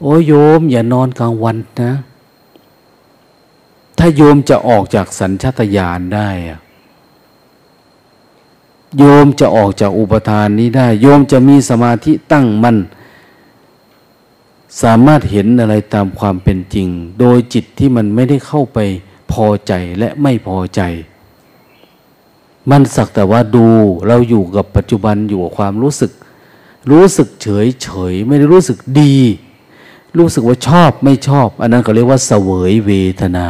โอ้โยม อย่านอนกลางวันนะ ถ้าโยมจะออกจากสัญชาตญาณได้อะโยมจะออกจากอุปทานนี้ได้ โยมจะมีสมาธิตั้งมัน่นสามารถเห็นอะไรตามความเป็นจริง โดยจิตที่มันไม่ได้เข้าไปพอใจและไม่พอใจ มันสักแต่ว่าดูเราอยู่กับปัจจุบันอยู่กับความรู้สึก รู้สึกเฉยเฉยไม่ได้รู้สึกดี รู้สึกว่าชอบไม่ชอบ อันนั้นก็เรียกว่าเสวยเวทนา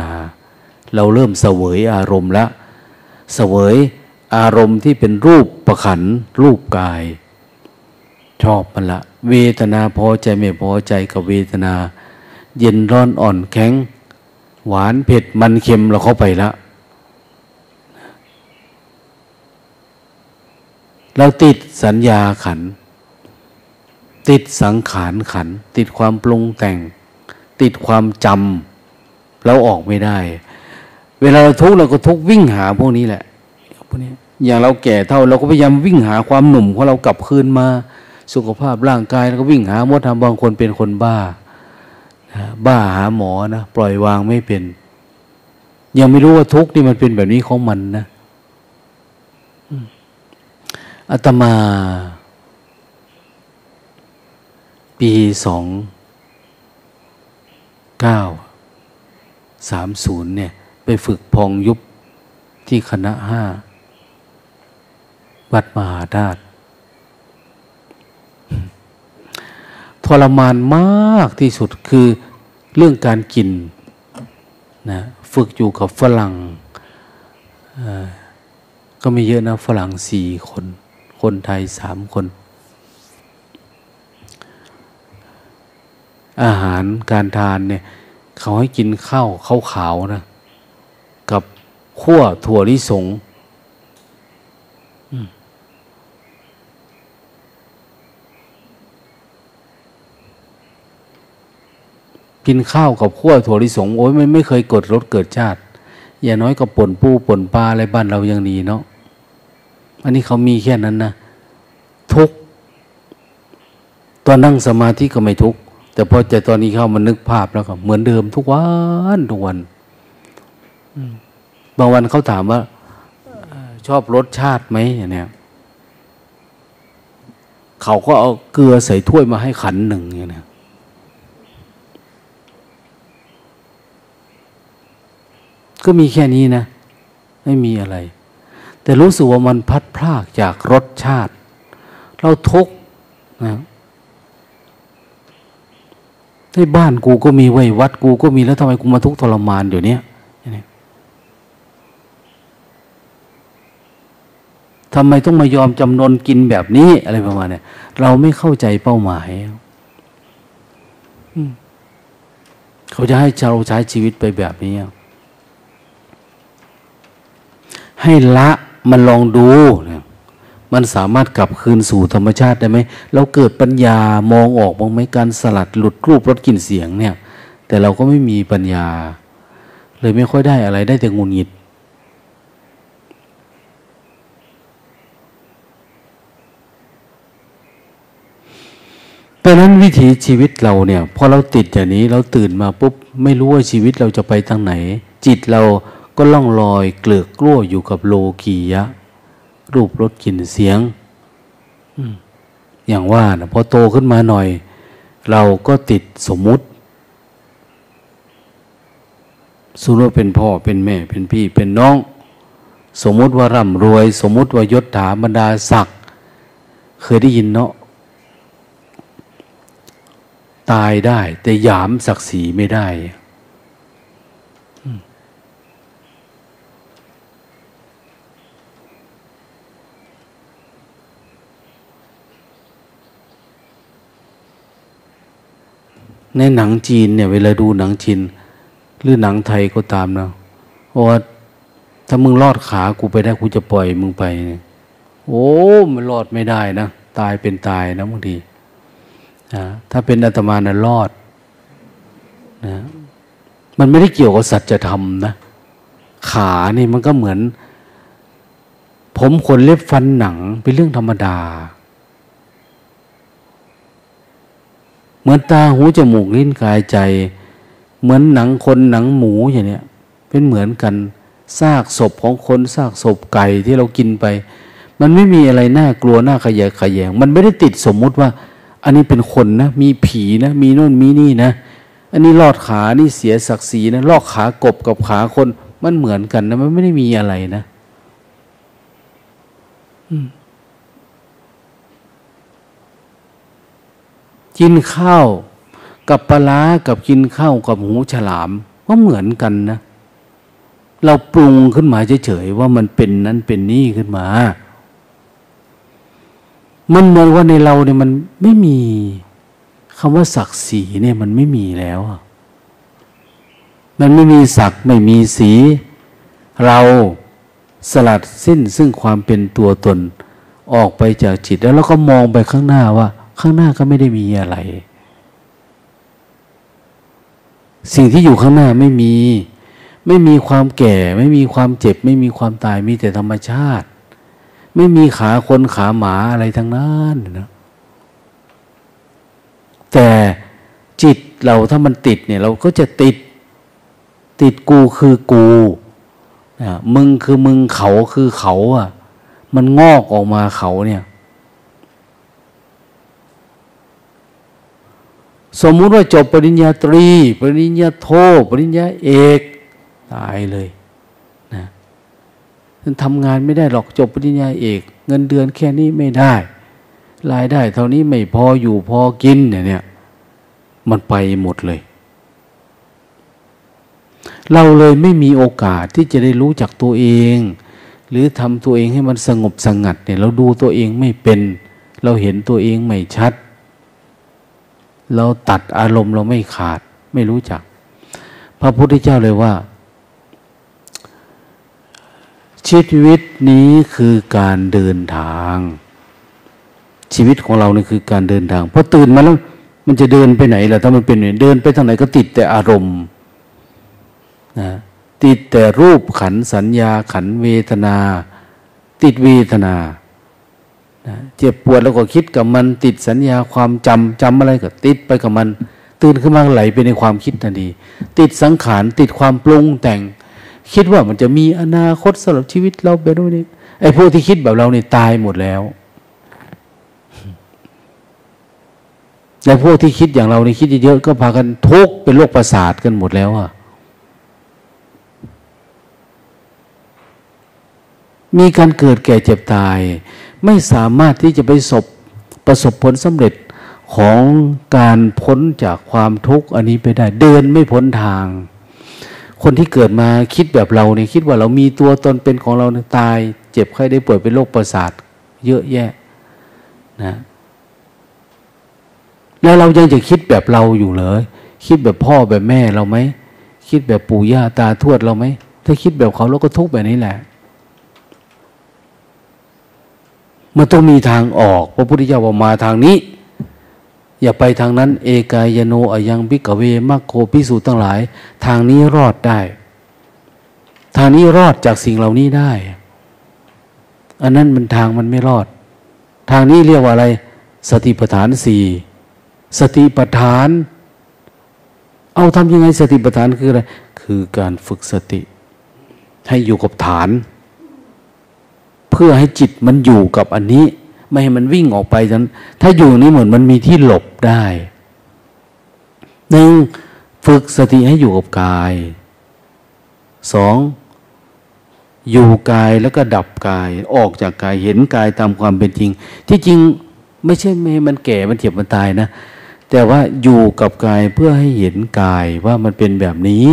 เราเริ่มเสวยอารมณ์ละเสวยอารมณ์ที่เป็นรูปประขันรูปกาย ชอบมันละ เวทนาพอใจไม่พอใจกับเวทนา เย็นร้อนอ่อนแข็ง หวานเผ็ดมันเค็มเราเข้าไปล้ว เราติดสัญญาขัน ติดสังขารขัน ติดความปรุงแต่ง ติดความจำเราออกไม่ได้ เวลาเราทุกข์เราก็ทุกข์วิ่งหาพวกนี้แหละพวกนี้อย่างเราแก่เท่าเราก็พยายามวิ่งหาความหนุ่มของเรากลับคืนมาสุขภาพร่างกายเราก็วิ่งหาหมดทำบางคนเป็นคนบ้า บ้าหาหมอนะปล่อยวางไม่เป็น ยังไม่รู้ว่าทุกนี่มันเป็นแบบนี้ของมันนะ อาตมา ปีสองเก้าสามศูนย์เนี่ย ไปฝึกพองยุบที่คณะห้าวัดมหาธาตุทรมานมากที่สุดคือเรื่องการกินนะฝึกอยู่กับฝรั่งก็ไม่เยอะนะฝรั่งสี่คน คนไทยสามคน อาหารการทานเนี่ย เขาให้กินข้าวข้าวขาวนะ กับขั้วถั่วลิสงกินข้าวกับขั้วถั่วลิสงโอ้ยไม่ไม่เคยเกิดรสเกิดชาติ อย่าน้อยก็ป่นปูป่นปลาอะไรบ้านเรายังดีเนาะ อันนี้เขามีแค่นั้นนะ ทุกตอนนั่งสมาธิก็ไม่ทุกแต่พอใจตอนนี้เข้ามันนึกภาพแล้วก็เหมือนเดิมทุกวันทุกวันบางวันเขาถามว่า ชอบรสชาติไหมอย่างเนี้ยเขาก็เอาเกลือใส่ถ้วยมาให้ขันหนึ่งอย่างเนี้ยก็มีแค่นี้นะ ไม่มีอะไร แต่รู้สึกว่ามันพัดพลากจากรสชาติ เราทุกนะที่บ้านกูก็มีไว้วัดกูก็มีแล้วทำไมกูมาทุกทรมานเดี๋ยวนี้ยทำไมต้องมายอมจำนนกินแบบนี้อะไรประมาณเนี้เราไม่เข้าใจเป้าหมายเขาจะให้เราใช้ชีวิตไปแบบนี้ ให้ละ มันลองดูเนี่ยมันสามารถกลับคืนสู่ธรรมชาติได้ไหม เราเกิดปัญญามองออกบ้างไหมการสลัดหลุดรูปรสกลิ่นเสียงเนี่ย แต่เราก็ไม่มีปัญญา เลยไม่ค่อยได้อะไรได้แต่งุนหงิด เพราะนั้นวิถีชีวิตเราเนี่ยพอเราติดอย่างนี้เราตื่นมาปุ๊บไม่รู้ว่าชีวิตเราจะไปทางไหน จิตเรา ก็ล่องลอยเกลือกกลั้วอยู่กับโลกียะ รูปรสกลิ่นเสียงอย่างว่านะพอโตขึ้นมาหน่อย เราก็ติดสมมุติสมมติว่าเป็นพ่อเป็นแม่เป็นพี่เป็นน้อง สมมุติว่าร่ำรวย สมมุติว่ายศถาบรรดาศักดิ์เคยได้ยินเนาะตายได้ แต่หยามศักดิ์ศรีไม่ได้ ในหนังจีนเนี่ยเวลาดูหนังจีนหรือหนังไทยก็ตามนะว่าถ้ามึงรอดขากูไปได้กูจะปล่อยมึงไป โอ้มันรอดไม่ได้นะตายเป็นตายนะบางทีนะถ้าเป็นอาตมานะรอดนะมันไม่ได้เกี่ยวกับสัจธรรมนะขานี่มันก็เหมือน ผมขนเล็บฟันหนังเป็นเรื่องธรรมดาเห มือนตาหูจมูกลิ้นกายใจ เหมือนหนังคนหนังหมูอย่างเนี้ยเป็นเหมือนกันซากศพของคนซากศพไก่ที่เรากินไป มันไม่มีอะไรน่ากลัวน่าขยะขยง มันไม่ได้ติดสมมุติว่า อันนี้เป็นคนนะ มีผีนะ มีโน่นมีนี่นะ อันนี้ลอดขานี่เสียศักดิ์ศรีนะลอกขากบกับขาคนมันเหมือนกันนะ มันไม่ได้มีอะไรนะ อืม กินข้าวกับปลากับกินข้าวกับหูฉลามก็เหมือนกันนะเราปรุงขึ้นมาเฉยๆว่ามันเป็นนั้นเป็นนี่ขึ้นมา มันเหมือนว่าในเราเนี่ยมันไม่มีคำว่าศักดิ์ศรีเนี่ยมันไม่มีแล้วมันไม่มีศักดิ์ไม่มีสี เราสลัดสิ้นซึ่งความเป็นตัวตนออกไปจากจิตแล้วเราก็มองไปข้างหน้าว่า ข้างหน้าก็ไม่ได้มีอะไร สิ่งที่อยู่ข้างหน้าไม่มี ไม่มีความแก่ ไม่มีความเจ็บ ไม่มีความตายมีแต่ธรรมชาติ ไม่มีขาคนขาหมาอะไรทั้งนั้นนะแต่จิตเราถ้ามันติดเนี่ย เราก็จะติด ติดกูคือกูนะมึงคือมึงเขาคือเขาอะ มันงอกออกมาเขาเนี่ย สมมุติว่าจบปริญญาตรี ปริญญาโท ปริญญาเอกตายเลยนะท่านทำงานไม่ได้หรอกจบปริญญาเอก เงินเดือนแค่นี้ไม่ได้ รายได้เท่านี้ไม่พออยู่พอกินเนี่ยมันไปหมดเลย เราเลยไม่มีโอกาสที่จะได้รู้จักตัวเอง หรือทำตัวเองให้มันสงบสงัดเนี่ยเราดูตัวเองไม่เป็น เราเห็นตัวเองไม่ชัด เราตัดอารมณ์เราไม่ขาด ไม่รู้จัก พระพุทธเจ้าเลยว่า ชีวิตนี้คือการเดินทาง ชีวิตของเราเนี่ยคือการเดินทางพอตื่นมาแล้วมันจะเดินไปไหนล่ะถ้ามันเป็นเดินไปทางไหนก็ติดแต่อารมณ์นะติดแต่รูปขันสัญญาขันเวทนา ติดเวทนา เจ็บปวดแล้วก็คิดกับมันติดสัญญาความจำจำอะไรก็ติดไปกับมัน ตื่นขึ้นมาไหลไปในความคิดทันทีติดสังขารติดความปรุงแต่ง คิดว่ามันจะมีอนาคตสำหรับชีวิตเราแบบนี้ไอ้พวกที่คิดแบบเราเนี่ยตายหมดแล้วแต่พวกที่คิดอย่างเราเนี่ยคิดเยอะก็พากันทุกเป็นโรคประสาทกันหมดแล้วอะมีการเกิดแก่เจ็บตาย ไม่สามารถที่จะไปสบประสบผลสำเร็จของการพ้นจากความทุกข์อันนี้ไปได้ เดินไม่พ้นทาง คนที่เกิดมาคิดแบบเราเนี่ยคิดว่าเรามีตัวตนเป็นของเราเตาย เจ็บไข้ได้ป่วยเป็นโรคประสาท เยอะแยะนะแล้วเรายังจะคิดแบบเราอยู่เลยคิดแบบพ่อแบบแม่เราไหมคิดแบบปู่ย่าตาทวดเราไหมถ้าคิดแบบเขาเราก็ทุกข์แบบนี้แหละ มันต้องมีทางออกพระพุทธเจ้าบอกมาทางนี้ อย่าไปทางนั้น เอกายโนอยังพิกเวมัคโคพิสูตั้งหลาย ทางนี้รอดได้ ทางนี้รอดจากสิ่งเหล่านี้ได้ อันนั้นมันทางมันไม่รอด ทางนี้เรียกว่าอะไร สติปัฏฐานสี่สติปัฏฐาน เอาทำยังไงสติปัฏฐานคืออะไร คือการฝึกสติ ให้อยู่กับฐาน เพื่อให้จิตมันอยู่กับอันนี้ ไม่ให้มันวิ่งออกไปนั้นถ้าอยู่นี้เหมือนมันมีที่หลบได้หนึ่งฝึกสติให้อยู่กับกายสองอยู่กายแล้วก็ดับกาย ออกจากกายเห็นกายตามความเป็นจริง ที่จริงไม่ใช่ไม่ให้มันแก่มันเจ็บมันตายนะ แต่ว่าอยู่กับกายเพื่อให้เห็นกายว่ามันเป็นแบบนี้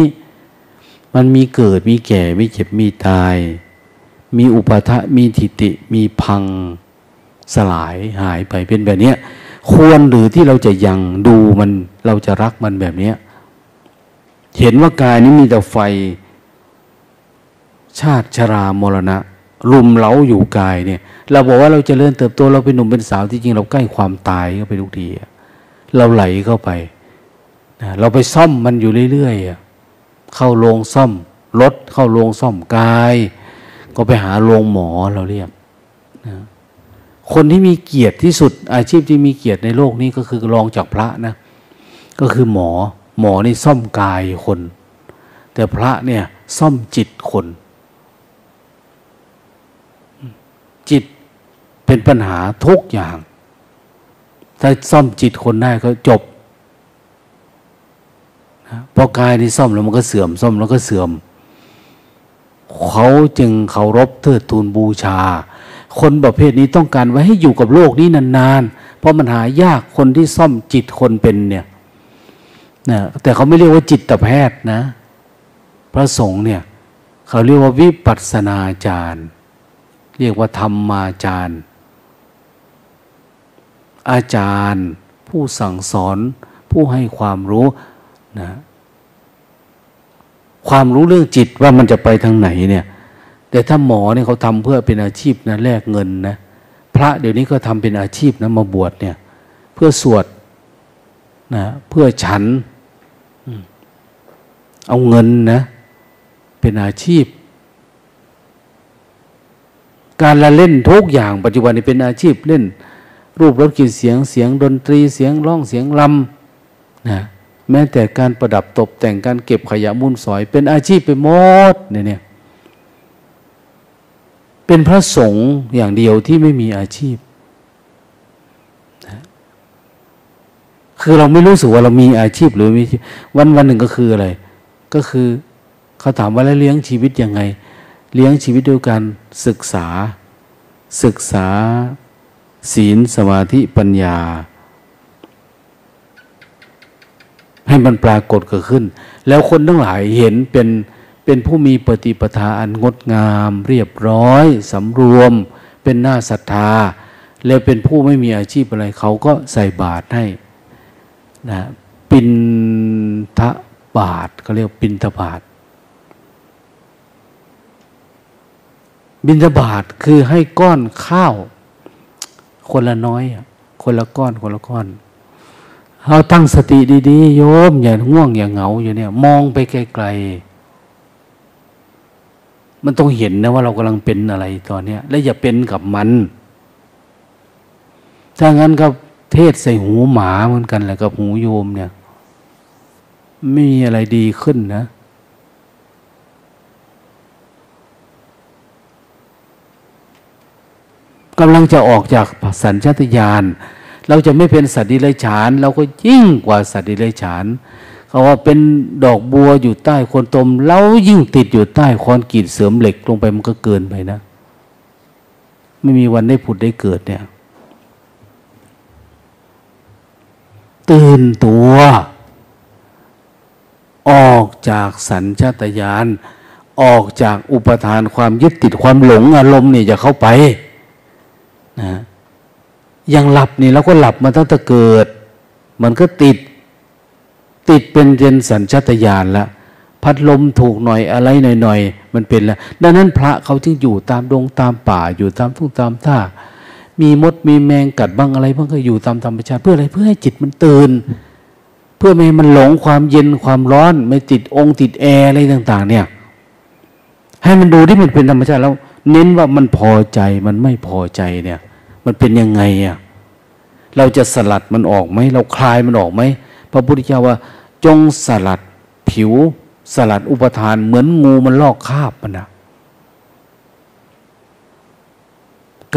มันมีเกิดมีแก่มีเจ็บมีตาย มีอุปทะมีทิติ มีพังสลายหายไปเป็นแบบนี้ควรหรือที่เราจะยังดูมันเราจะรักมันแบบนี้เห็นว่ากายนี้มีแต่ไฟ ชาติชรามรณะ รุมเล้าอยู่กายเนี่ย เราบอกว่าเราจะเริ่มเติบโตเราเป็นหนุ่มเป็นสาวที่จริงเราใกล้ความตายเข้าไปทุกทีเราไหลเข้าไปเราไปซ่อมมันอยู่เรื่อยๆเข้าโรงซ่อมรถเข้าโรงซ่อมกาย ก็ไปหาโรงหมอเราเรียกนะคนที่มีเกียรติที่สุด อาชีพที่มีเกียรติในโลกนี้ก็คือรองจากพระนะ ก็คือหมอ หมอนี่ซ่อมกายคน แต่พระเนี่ยซ่อมจิตคน จิตเป็นปัญหาทุกอย่าง ถ้าซ่อมจิตคนได้ก็จบพอกายนี่ซ่อมแล้วมันก็เสื่อมซ่อมแล้วก็เสื่อม เขาจึงเคารพเทิดทูนบูชา คนประเภทนี้ต้องการไว้ให้อยู่กับโลกนี้นานๆ เพราะมันหายากคนที่ซ่อมจิตคนเป็นเนี่ยนะแต่เขาไม่เรียกว่าจิตแพทย์นะ พระสงฆ์เนี่ยเขาเรียกว่าวิปัสสนาจารย์ เรียกว่าธรรมาจารย์ อาจารย์ ผู้สั่งสอนผู้ให้ความรู้นะ ความรู้เรื่องจิตว่ามันจะไปทางไหนเนี่ย แต่ถ้าหมอเนี่ยเขาทำเพื่อเป็นอาชีพนะแลกเงินนะพระเดี๋ยวนี้ก็ทำเป็นอาชีพนะมาบวชเนี่ย เพื่อสวดนะเพื่อฉันเอาเงินนะ เป็นอาชีพ การละเล่นทุกอย่างปัจจุบันนี้เป็นอาชีพเล่น รูปรสกลิ่นเสียงเสียงดนตรีเสียงร้องเสียงลำนะ แม้แต่การประดับตกแต่งการเก็บขยะมูลสอย เป็นอาชีพไปหมดเนี่ยเนี่ยเป็นพระสงฆ์อย่างเดียวที่ไม่มีอาชีพ คือเราไม่รู้สึกว่าเรามีอาชีพหรือมีวันวันหนึ่งก็คืออะไร ก็คือเขาถามว่าแล้วเลี้ยงชีวิตยังไง เลี้ยงชีวิตด้วยการศึกษา ศึกษาศีลสมาธิปัญญา ให้มันปรากฏเกิดขึ้น แล้วคนทั้งหลายเห็นเป็นเป็นผู้มีปฏิปทาอันงดงาม เรียบร้อยสำรวม เป็นหน้าศรัทธา แล้วเป็นผู้ไม่มีอาชีพอะไรเขาก็ใส่บาตรให้นะปินทะบาทเขาเรียกปินทบาท บินทบาทคือให้ก้อนข้าว คนละน้อย คนละก้อนคนละก้อน เราตั้งสติดีๆ โยม อย่าง่วงอย่าเหงาอยู่เนี่ย มองไปไกลๆ มันต้องเห็นนะว่าเรากำลังเป็นอะไรตอนนี้และอย่าเป็นกับมัน ถ้างั้นก็เทศใส่หูหมาเหมือนกันแหละกับหูโยมเนี่ย ไม่มีอะไรดีขึ้นนะกำลังจะออกจากสัญชาตญาณ เราจะไม่เป็นสัตว์ดิเรกชันเราก็ยิ่งกว่าสัตว์ดิเรกชันเขาว่าเป็นดอกบัวอยู่ใต้คนตม เรายิ่งติดอยู่ใต้คอนกรีตเสริมเหล็กลงไปมันก็เกินไปนะ ไม่มีวันได้ผุดได้เกิดเนี่ย ตื่นตัว ออกจากสัญชาตญาณออกจากอุปทานความยึดติดความหลงอารมณ์นี่จะเข้าไปนะ ยังหลับนี่เราก็หลับมาตั้งแต่เกิด มันก็ติด ติดเป็นเจนสัญชตาตญาณละพัดลมถูกหน่อยอะไรหน่อยๆมันเป็นแล้วดังนั้นพระเขาจึงอยู่ตามดงตามป่าอยู่ตามทุ่งตามท่ามีมดมีแมงกัดบ้างอะไรบ้างก็อยู่ตามธรรมชาติเพื่ออะไรเพื่อให้จิตมันตื่น เพื่อไม่ให้มันหลงความเย็นความร้อน ไม่ติดองค์ติดแอร์อะไรต่าง ๆ เนี่ย ให้มันดูที่มันเป็นธรรมชาติแล้ว เน้นว่ามันพอใจมันไม่พอใจเนี่ย มันเป็นยังไงอะเราจะสลัดมันออกไหมเราคลายมันออกไหมพระพุทธเจ้าว่า จงสลัดผิว สลัดอุปทาน เหมือนงูมันลอกคาบมันนะ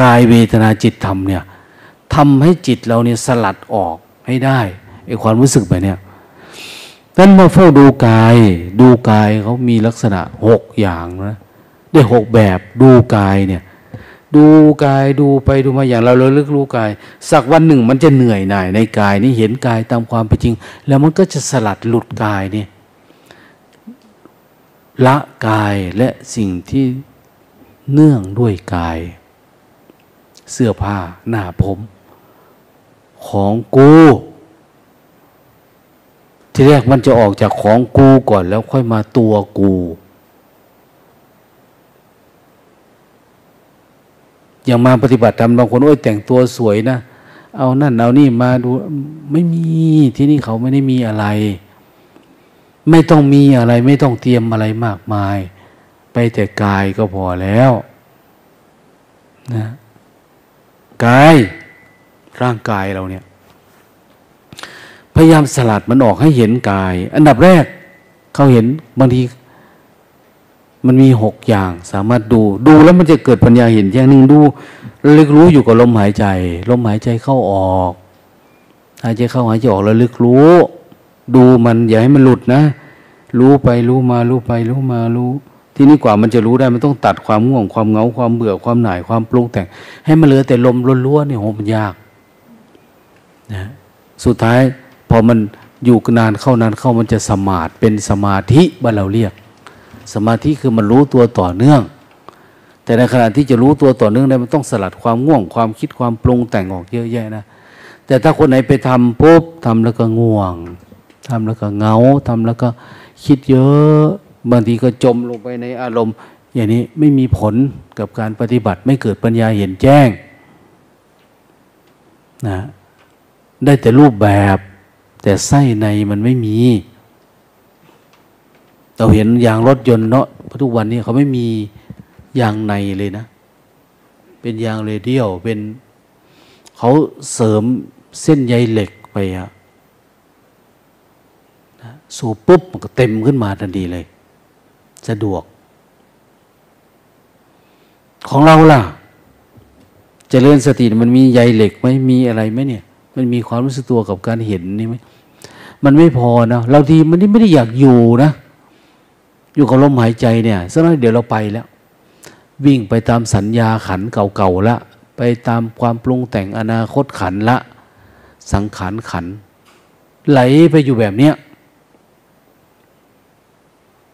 กายเวทนาจิตธรรมเนี่ยทำให้จิตเราเนี่ยสลัดออกให้ได้ไอความรู้สึกแบบเนี้ยนั้นมาเฝ้าดูกาย ดูกายเขามีลักษณะหกอย่างนะได้หกแบบดูกายเนี่ย ดูกายดูไปดูมาอย่างเราเราลึกรู้กาย สักวันหนึ่งมันจะเหนื่อยหน่ายในกายนี่เห็นกายตามความเป็นจริง แล้วมันก็จะสลัดหลุดกายเนี่ยละกายและสิ่งที่เนื่องด้วยกาย เสื้อผ้าหน้าผม ของกูที่แรกมันจะออกจากของกูก่อนแล้วค่อยมาตัวกู อย่างมาปฏิบัติธรรมบางคนโอ้ยแต่งตัวสวยนะ เอานั่นเอานี่มาดูไม่มีที่นี่เขาไม่ได้มีอะไร ไม่ต้องมีอะไร ไม่ต้องเตรียมอะไรมากมาย ไปแต่กายก็พอแล้วนะกายร่างกายเราเนี่ย พยายามสลัดมันออกให้เห็นกาย อันดับแรกเขาเห็นบางที มันมีหกอย่างสามารถดูดูแล้วมันจะเกิดปัญญาเห็นอย่างหนึ่งดูระลึกรู้อยู่กับลมหายใจ ลมหายใจเข้าออกหายใจเข้าหายใจออกระลึกรู้ ดูมันอย่าให้มันหลุดนะ รู้ไปรู้มารู้ไปรู้มารู้ที่นี่กว่ามันจะรู้ได้มันต้องตัดความง่วงความเหงาความเบื่อความหน่ายความปรุงแต่ง ให้มันเหลือแต่ลมล้วนๆเนี่ยโหมันยากนะสุดท้ายพอมันอยู่นานเข้านานเข้ามันจะสมาธิเป็นสมาธิบ้านเราเรียก สมาธิคือมันรู้ตัวต่อเนื่อง แต่ในขณะที่จะรู้ตัวต่อเนื่องได้มันต้องสลัดความง่วงความคิดความปรุงแต่งออกเยอะแยะนะแต่ถ้าคนไหนไปทำปุ๊บทำแล้วก็ง่วงทำแล้วก็เงาทำแล้วก็คิดเยอะบางทีก็จมลงไปในอารมณ์ อย่างนี้ไม่มีผลกับการปฏิบัติไม่เกิดปัญญาเห็นแจ้งนะได้แต่รูปแบบ แต่ไส้ในมันไม่มี เราเห็นยางรถยนต์เนาะทุกวันนี้เขาไม่มียางในเลยนะ เป็นยางเรเดียลเป็นเขาเสริมเส้นใยเหล็กไปอะสูบปุ๊บมันก็เต็มขึ้นมาทันทีเลย สะดวก ของเราล่ะจเจริญสติมันมีใยเหล็กไหมมีอะไรไหมเนี่ย มันมีความรู้สึกตัวกับการเห็นนี่ไหมมันไม่พอนะเราทีมันไม่ได้อยากอยู่นะ อยู่กับลมหายใจเนี่ยสักหน่อยเดี๋ยวเราไปแล้ว วิ่งไปตามสัญญาขันเก่าๆละ ไปตามความปรุงแต่งอนาคตขันละ สังขารขัน ไหลไปอยู่แบบเนี้ย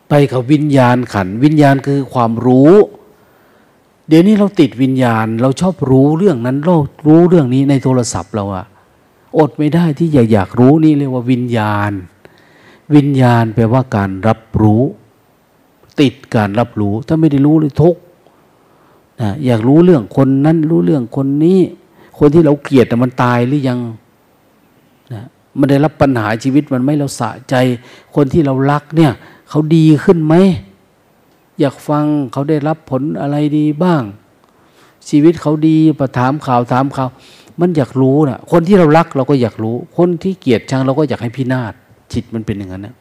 ไปกับวิญญาณขัน วิญญาณคือความรู้ เดี๋ยวนี้เราติดวิญญาณ เราชอบรู้เรื่องนั้นเรารู้เรื่องนี้ในโทรศัพท์เราอะอดไม่ได้ที่อยากอยากรู้นี่เรียกว่าวิญญาณ วิญญาณแปลว่าการรับรู้ ติดการรับรู้ ถ้าไม่ได้รู้เลยทุกนะอยากรู้เรื่องคนนั้น รู้เรื่องคนนี้ คนที่เราเกลียดแต่มันตายหรือยังนะมันได้รับปัญหาชีวิตมันไม่เราสะใจ คนที่เรารักเนี่ย เขาดีขึ้นไหม อยากฟังเขาได้รับผลอะไรดีบ้าง ชีวิตเขาดีประถามข่าวถามข่าวมันอยากรู้นะคนที่เรารักเราก็อยากรู้ คนที่เกลียดชังเราก็อยากให้พินาศจิตมันเป็นอย่างนั้นนะ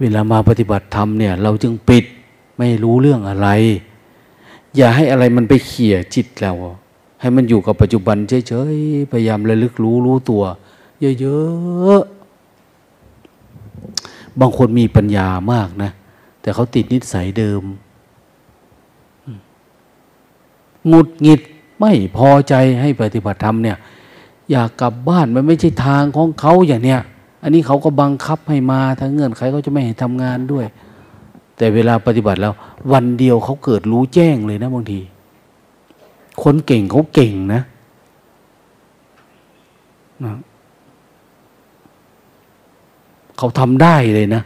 เวลามาปฏิบัติธรรมเนี่ย เราจึงปิดไม่รู้เรื่องอะไร อย่าให้อะไรมันไปเขี่ยจิตเรา ให้มันอยู่กับปัจจุบันเฉยๆพยายามระลึกรู้รู้ตัว เยอะๆบางคนมีปัญญามากนะ แต่เขาติดนิสัยเดิมหงุดหงิดไม่พอใจให้ปฏิบัติธรรมเนี่ย อยากกลับบ้านมันไม่ใช่ทางของเขาอย่างเนี้ย อันนี้เขาก็บังคับให้มาทั้งเงื่อนไขเขาจะไม่ให้ทำงานด้วย แต่เวลาปฏิบัติแล้ว วันเดียวเขาเกิดรู้แจ้งเลยนะบางที คนเก่งเขาเก่งนะนะเขาทำได้เลยนะ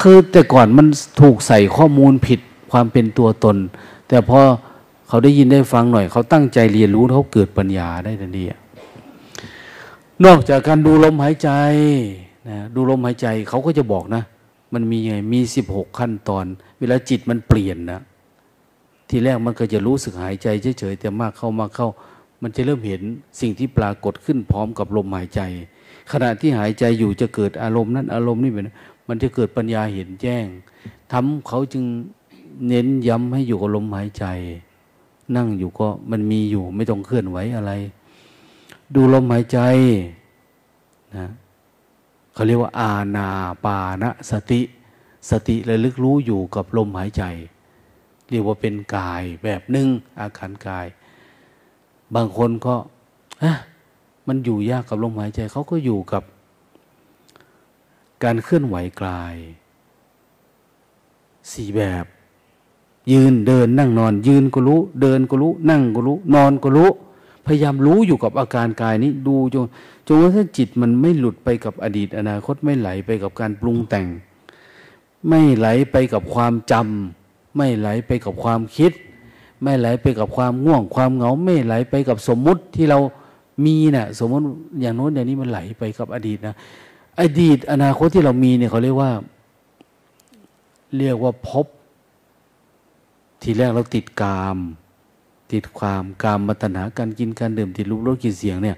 คือแต่ก่อนมันถูกใส่ข้อมูลผิดความเป็นตัวตน แต่พอเขาได้ยินได้ฟังหน่อย เขาตั้งใจเรียนรู้เขาเกิดปัญญาได้ทันทีอะ นอกจากการดูลมหายใจนะดูลมหายใจเขาก็จะบอกนะ มันมีไงมีสิบหกขั้นตอน เวลาจิตมันเปลี่ยนนะทีแรกมันก็จะรู้สึกหายใจเฉยๆแต่มากเข้ามากเข้า มันจะเริ่มเห็นสิ่งที่ปรากฏขึ้นพร้อมกับลมหายใจ ขณะที่หายใจอยู่จะเกิดอารมณ์นั้นอารมณ์นี้เป็นมันจะเกิดปัญญาเห็นแจ้งทำเขาจึงเน้นย้ำให้อยู่กับลมหายใจ นั่งอยู่ก็มันมีอยู่ไม่ต้องเคลื่อนไหวอะไร ดูลมหายใจนะเขาเรียกว่าอาณาปานสติ สติระลึกรู้อยู่กับลมหายใจ เรียกว่าเป็นกายแบบหนึ่งอาการกาย บางคนก็มันอยู่ยากกับลมหายใจเขาก็อยู่กับการเคลื่อนไหวกาย สี่แบบ ยืนเดินนั่งนอน ยืนก็รู้ เดินก็รู้ นั่งก็รู้ นอนก็รู้ พยายามรู้อยู่กับอาการกายนี้ดูจนจนว่าถ้าจิตมันไม่หลุดไปกับอดีตอนาคตไม่ไหลไปกับการปรุงแต่ง ไม่ไหลไปกับความจำไม่ไหลไปกับความคิด ไม่ไหลไปกับความง่วง ความเหงาไม่ไหลไปกับสมมุติที่เรามีนะ่ะสมมติอย่างโน้นอย่างนี้มันไหลไปกับอดีตนะอดีตอนาคตที่เรามีเนี่ยเขาเรียกว่า เรียกว่าพบ ทีแรกเราติดกาม ติดความกามมัตนาการกินการดื่มติดรูปรสกลิ่นเสียงเนี่ย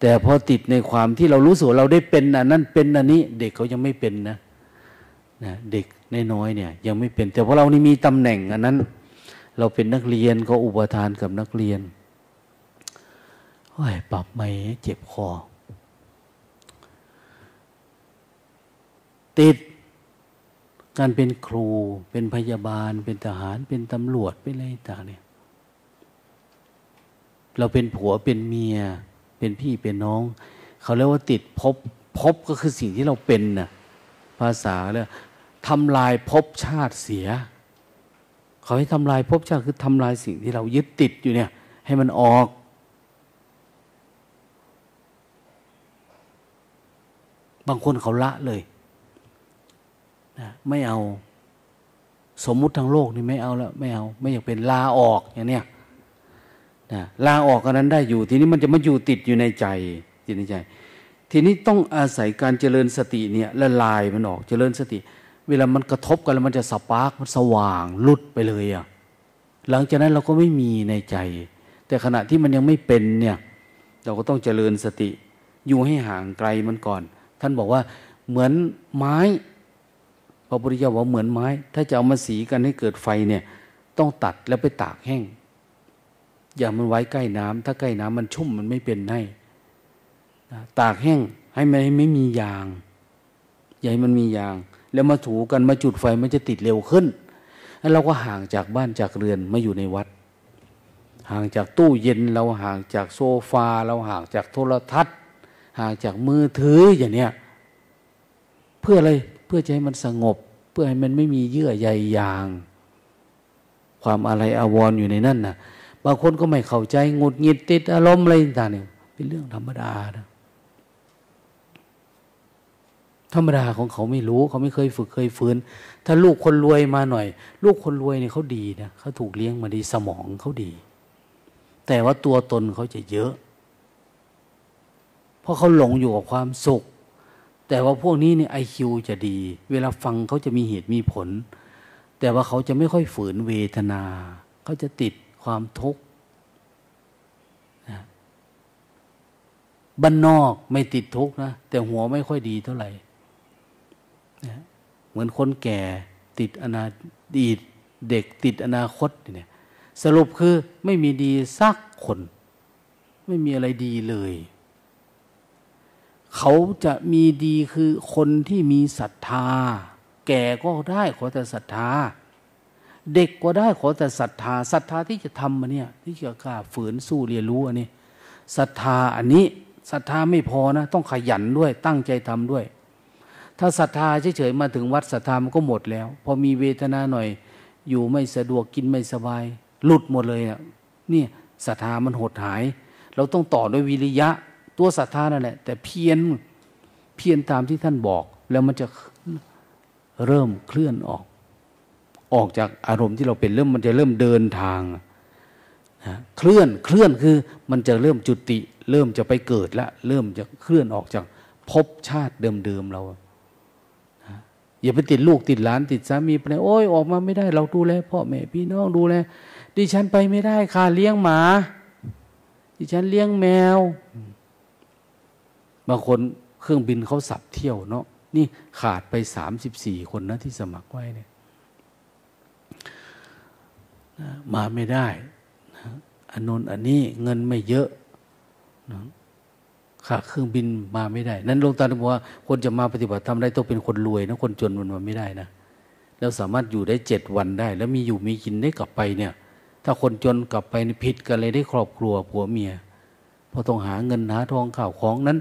แต่พอติดในความที่เรารู้สึกเราได้เป็นอันนั้นเป็นอันนี้ เด็กเขายังไม่เป็นนะนะเด็กน้อยเนี่ย ยังไม่เป็น แต่พอเรานี่มีตำแหน่งอันนั้น เราเป็นนักเรียนก็อุปทานกับนักเรียนโอ้ยปรับไม่เจ็บคอ ติดการเป็นครูเป็นพยาบาลเป็นทหารเป็นตำรวจเป็นอะไรต่างเนี่ย เราเป็นผัวเป็นเมีย เป็นพี่เป็นน้อง เขาเรียกว่าติดภพภพก็คือสิ่งที่เราเป็นนะภาษาเรียกทำลายภพชาติเสีย เขาให้ทำลายภพชาติคือทำลายสิ่งที่เรายึดติดอยู่เนี่ย ให้มันออกบางคนเขาละเลยนะไม่เอา สมมุติทางโลกนี่ไม่เอาแล้ว ไม่เอา ไม่อยากเป็นลาออกอย่างเนี้ย นะลาออกกันนั้นได้อยู่ ทีนี้มันจะมาอยู่ติดอยู่ในใจอยู่ในใจ ทีนี้ต้องอาศัยการเจริญสติเนี่ยละลายมันออกเจริญสติ เวลามันกระทบกันแล้วมันจะสปาร์กมันสว่างลุดไปเลยอะ่ะหลังจากนั้นเราก็ไม่มีในใจ แต่ขณะที่มันยังไม่เป็นเนี่ย เราก็ต้องเจริญสติ อยู่ให้ห่างไกลมันก่อน ท่านบอกว่าเหมือนไม้พระพุทธเจ้าบอกเหมือนไม้ ถ้าจะเอามาสีกันให้เกิดไฟเนี่ย ต้องตัดแล้วไปตากแห้ง อย่ามันไว้ใกล้น้ำถ้าใกล้น้ำมันชุ่มมันไม่เป็นให้ตากแห้งให้มันไม่มียาง อย่าให้มันมียาง แล้วมาถูกันมาจุดไฟมันจะติดเร็วขึ้นแล้วเราก็ห่างจากบ้านจากเรือนมาอยู่ในวัด ห่างจากตู้เย็นเราห่างจากโซฟา เราห่างจากโทรทัศน์ ห่างจากมือถืออย่างเนี้ยเพื่ออะไรเพื่อจะให้มันสงบ เพื่อให้มันไม่มีเยื่อใยยาง ความอะไรอาวรออยู่ในนั่นน่ะ บางคนก็ไม่เข้าใจงุดหงิดติดอารมณ์อะไรต่างเนี่ยเป็นเรื่องธรรมดานะธรรมดาของเขาไม่รู้เขาไม่เคยฝึกเคยฟื้นถ้าลูกคนรวยมาหน่อย ลูกคนรวยเนี่ยเขาดีนะเขาถูกเลี้ยงมาดีสมองเขาดี แต่ว่าตัวตนเขาจะเยอะ เพราะเขาหลงอยู่กับความสุข แต่ว่าพวกนี้เนี่ยไอคิวจะดี เวลาฟังเขาจะมีเหตุมีผล แต่ว่าเขาจะไม่ค่อยฝืนเวทนา เขาจะติด ความทุกข์บ้านนอกไม่ติดทุกข์นะ แต่หัวไม่ค่อยดีเท่าไหร่นะเหมือนคนแก่ติดอนาดีเด็กติดอนาคตเนี่ย สรุปคือไม่มีดีสักคน ไม่มีอะไรดีเลย เขาจะมีดีคือคนที่มีศรัทธา แก่ก็ได้ขอแต่ศรัทธา เด็กก็ได้ขอแต่ศรัทธาศรัทธาที่จะทำมาเนี่ย ที่จะกล้าฝืนสู้เรียนรู้อันนี้ศรัทธาอันนี้ศรัทธาไม่พอนะ ต้องขยันด้วย ตั้งใจทำด้วย ถ้าศรัทธาเฉยๆมาถึงวัดศรัทธามันก็หมดแล้ว พอมีเวทนาหน่อย อยู่ไม่สะดวกกินไม่สบาย หลุดหมดเลยอะนี่ศรัทธามันหดหาย เราต้องต่อด้วยวิริยะ ตัวศรัทธานั่นแหละแต่เพียรเพียรตามที่ท่านบอก แล้วมันจะเริ่มเคลื่อนออก ออกจากอารมณ์ที่เราเป็นเริ่มมันจะเริ่มเดินทางนะเคลื่อนเคลื่อนคือมันจะเริ่มจุติ เริ่มจะไปเกิดละเริ่มจะเคลื่อนออกจากภพชาติเดิมๆเราอย่าไปติดลูกติดหลานติดสามีไปโอ้ยออกมาไม่ได้ เราดูแลพ่อแม่พี่น้องดูแลดิฉันไปไม่ได้ค่ะเลี้ยงหมา ดิฉันเลี้ยงแมว บางคนเครื่องบินเขาสับเที่ยวเนาะนี่ขาดไปสามสิบสี่คนนะที่สมัครไว้เนี่ย มาไม่ได้อันนนอันนี้เงินไม่เยอะค่าเครื่องบินมาไม่ได้ นั้นหลวงตาบอกว่าคนจะมาปฏิบัติทำได้ต้องเป็นคนรวยนะคนจนมันมาไม่ได้นะแล้วสามารถอยู่ได้เจ็ดวันได้ แล้วมีอยู่มีกินได้กลับไปเนี่ย ถ้าคนจนกลับไปผิดกันเลยได้ครอบครัวผัวเมียพอต้องหาเงินหาทองข่าวของนั้น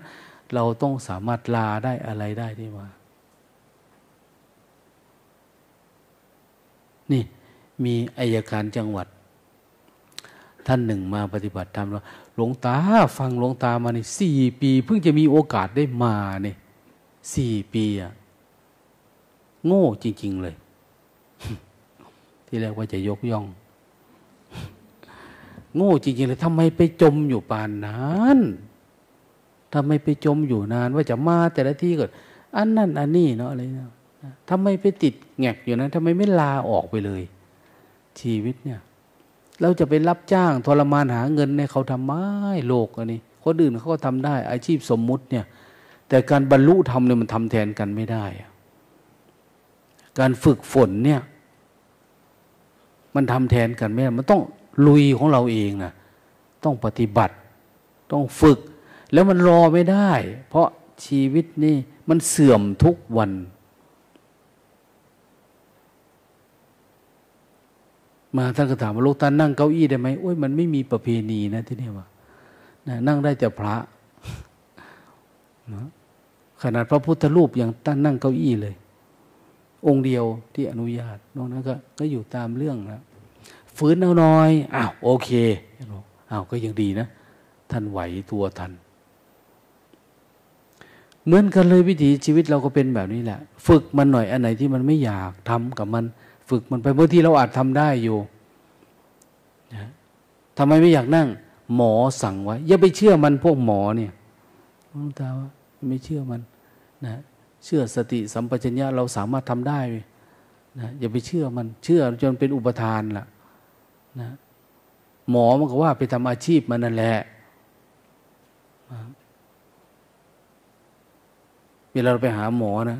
เราต้องสามารถลาได้อะไรได้ที่มานี่ มีอายการจังหวัด ท่านหนึ่งมาปฏิบัติธรรมแล้วหลวงตาฟังหลวงตามาในสี่ปี เพิ่งจะมีโอกาสได้มาเนี่ยสี่ปีอะโง่จริง ๆ เลย ที่แรกว่าจะยกย่อง โง่จริง ๆ เลยทำไมไปจมอยู่ปานนั้นทำไมไปจมอยู่นาน ว่าจะมาแต่ละที่ก็อันนั่นอันนี้เนาะอะไรเนาะทำไมไปติดแงกอยู่นั้นทำไมไม่ลาออกไปเลย ชีวิตเนี่ย เราจะไปรับจ้างทรมานหาเงินในเขาทำไมโลกอันนี้คนอื่นเขาก็ทำได้ อาชีพสมมุติเนี่ย แต่การบรรลุธรรมเนี่ยมันทำแทนกันไม่ได้ การฝึกฝนเนี่ย มันทำแทนกันไม่ได้มันต้องลุยของเราเองนะต้องปฏิบัติ ต้องฝึก แล้วมันรอไม่ได้ เพราะชีวิตนี่มันเสื่อมทุกวัน มาท่านก็ถามว่าลูกตานนั่งเก้าอี้ได้ไหมโอ้ยมันไม่มีประเพณีนะที่นี่ว่านั่งได้แต่พระนะขนาดพระพุทธรูปยังตั้งนั่งเก้าอี้เลย องค์เดียวที่อนุญาตนอกนั้นก็ก็อยู่ตามเรื่องแล้วฟื้นเอาน้อยอ้าวโอเคอ้าวก็ยังดีนะ ท่านไหวตัวทันเหมือนกันเลยวิถีชีวิตเราก็เป็นแบบนี้แหละ ฝึกมันหน่อยอันไหนที่มันไม่อยากทำกับมัน ฝึกมันไปบางทีเราอาจทำได้อยู่นะทำไมไม่อยากนั่ง หมอสั่งไว้อย่าไปเชื่อมันพวกหมอเนี่ยหลวงตาว่าไม่เชื่อมันนะเชื่อสติสัมปชัญญะเราสามารถทำได้นะอย่าไปเชื่อมันเชื่อจนเป็นอุปทานล่ะนะหมอมันก็ว่าไปทำอาชีพมันนั่นแหละเวลาเราไปหาหมอนะ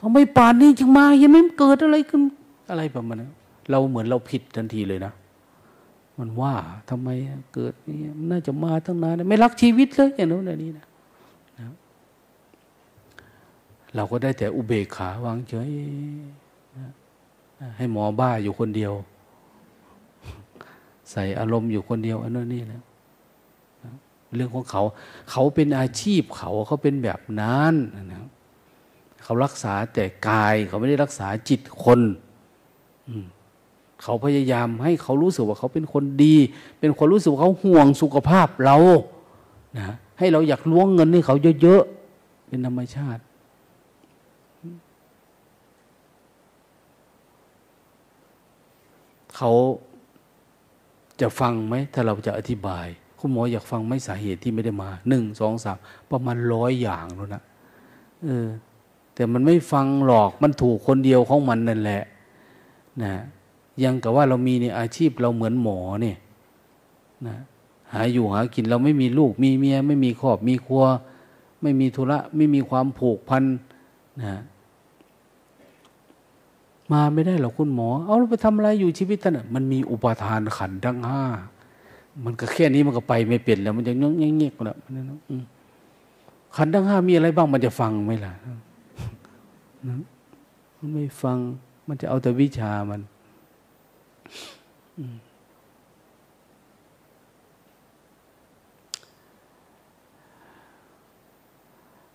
ทำไมป่านนี้จึงมายังไม่เกิดอะไรขึ้น อะไรประมาณนั้นเราเหมือนเราผิดทันทีเลยนะ มันว่าทำไมเกิดนี่น่าจะมาตั้งนานไม่รักชีวิตเลยอย่างโน้นอย่างนี้นะนะเราก็ได้แต่อุเบกขาวางเฉยนะให้หมอบ้าอยู่คนเดียว ใส่อารมณ์อยู่คนเดียวอันนั้นนี่นะเรื่องของเขา เขาเป็นอาชีพเขาเขาเป็นแบบนั้นนะเขารักษาแต่กาย เขาไม่ได้รักษาจิตคน เขาพยายามให้เขารู้สึกว่าเขาเป็นคนดี เป็นคนรู้สึกว่าเขาห่วงสุขภาพเรานะให้เราอยากล้วงเงินให้เขาเยอะๆเป็นธรรมชาติ เขาจะฟังไหมถ้าเราจะอธิบาย คุณหมออยากฟังไหมสาเหตุที่ไม่ได้มาหนึ่งสองสามประมาณร้อยอย่างแล้วนะเออแต่มันไม่ฟังหรอกมันถูกคนเดียวของมันนั่นแหละ นะยังกับว่าเรามีในอาชีพเราเหมือนหมอเนี่ยนะหาอยู่หากินเราไม่มีลูกมีเมีย ไม่มีครอบมีครัว ไม่มีธุระ ไม่มีความผูกพันนะมาไม่ได้หรอกคุณหมอ เอาเราไปทำอะไรอยู่ชีวิตท่านมันมีอุปทานขันทั้งห้ามันก็แค่นี้มันก็ไปไม่เปลี่ยนแล้ว มันจะเงี้ยเงี้ยแล้วขันทั้งห้ามีอะไรบ้างมันจะฟังไหมล่ะนะมันไม่ฟัง มันจะเอาแต่วิชามัน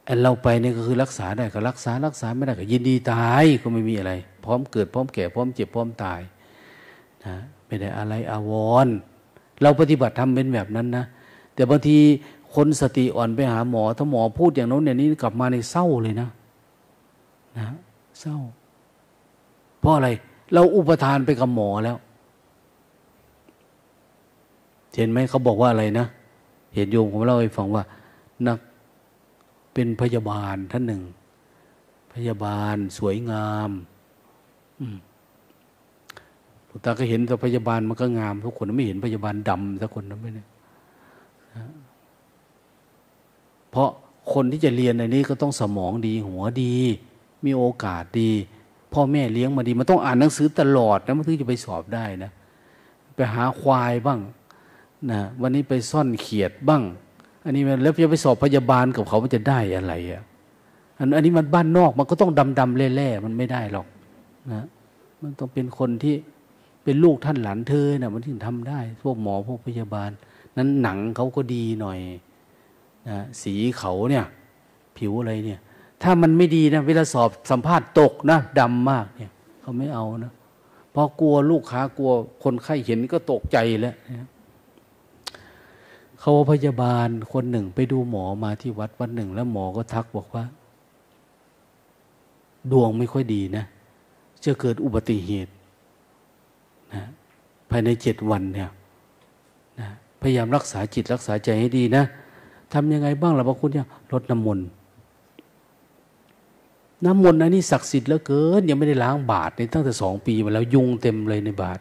อันเราไปนี่ก็คือรักษาได้ก็รักษารักษาไม่ได้ก็ยินดีตายก็ไม่มีอะไร พร้อมเกิดพร้อมแก่พร้อมเจ็บพร้อมตายนะไม่ได้อะไรอาวรเราปฏิบัติทำเป็นแบบนั้นนะแต่บางทีคนสติอ่อนไปหาหมอถ้าหมอพูดอย่างโน้นอย่างนี้กลับมาในเศร้าเลยนะนะเศร้า ราะอะไร เราอุปทานไปกับหมอแล้ว เห็นไหมเขาบอกว่าอะไรนะเห็นโยมผมเล่าให้ฟังว่า นักเป็นพยาบาลท่านหนึ่ง พยาบาลสวยงามหลวงตาก็เห็นแต่พยาบาลมันก็งามทุกคนไม่เห็นพยาบาลดำสักคนนะไม่เนี่ยเพราะคนที่จะเรียนในนี้ก็ต้องสมองดีหัวดี มีโอกาสดี พ่อแม่เลี้ยงมาดี มันต้องอ่านหนังสือตลอดนะมันถึงจะไปสอบได้นะ ไปหาควายบ้างนะวันนี้ไปซ่อนเขียดบ้าง อันนี้แล้วจะไปสอบพยาบาลกับเขามันจะได้อะไรอะอันอันนี้มันบ้านนอกมันก็ต้องดำดำแล่ๆมันไม่ได้หรอกนะมันต้องเป็นคนที่เป็นลูกท่านหลานเธอนะมันถึงทำได้ พวกหมอพวกพยาบาล นั้นหนังเขาก็ดีหน่อยนะสีเขาเนี่ย ผิวอะไรเนี่ย ถ้ามันไม่ดีนะเวลาสอบสัมภาษณ์ตกนะดำมากเนี่ยเขาไม่เอานะเพราะกลัวลูกค้ากลัวคนไข้เห็นก็ตกใจแล้วเขาพยาบาลคนหนึ่งไปดูหมอมาที่วัดวันหนึ่ง แล้วหมอก็ทักบอกว่า ดวงไม่ค่อยดีนะจะเกิดอุบัติเหตุนะภายในเจ็ดวันเนี่ยนะพยายามรักษาจิตรักษาใจให้ดีนะทำยังไงบ้างล่ะพระคุณเนี่ยลดน้ำมนต์ น้ำมนต์อันนี้ศักดิ์สิทธิ์เหลือเกิน ยังไม่ได้ล้างบาทในตั้งแต่สองปีมาแล้วยุงเต็มเลยในบาท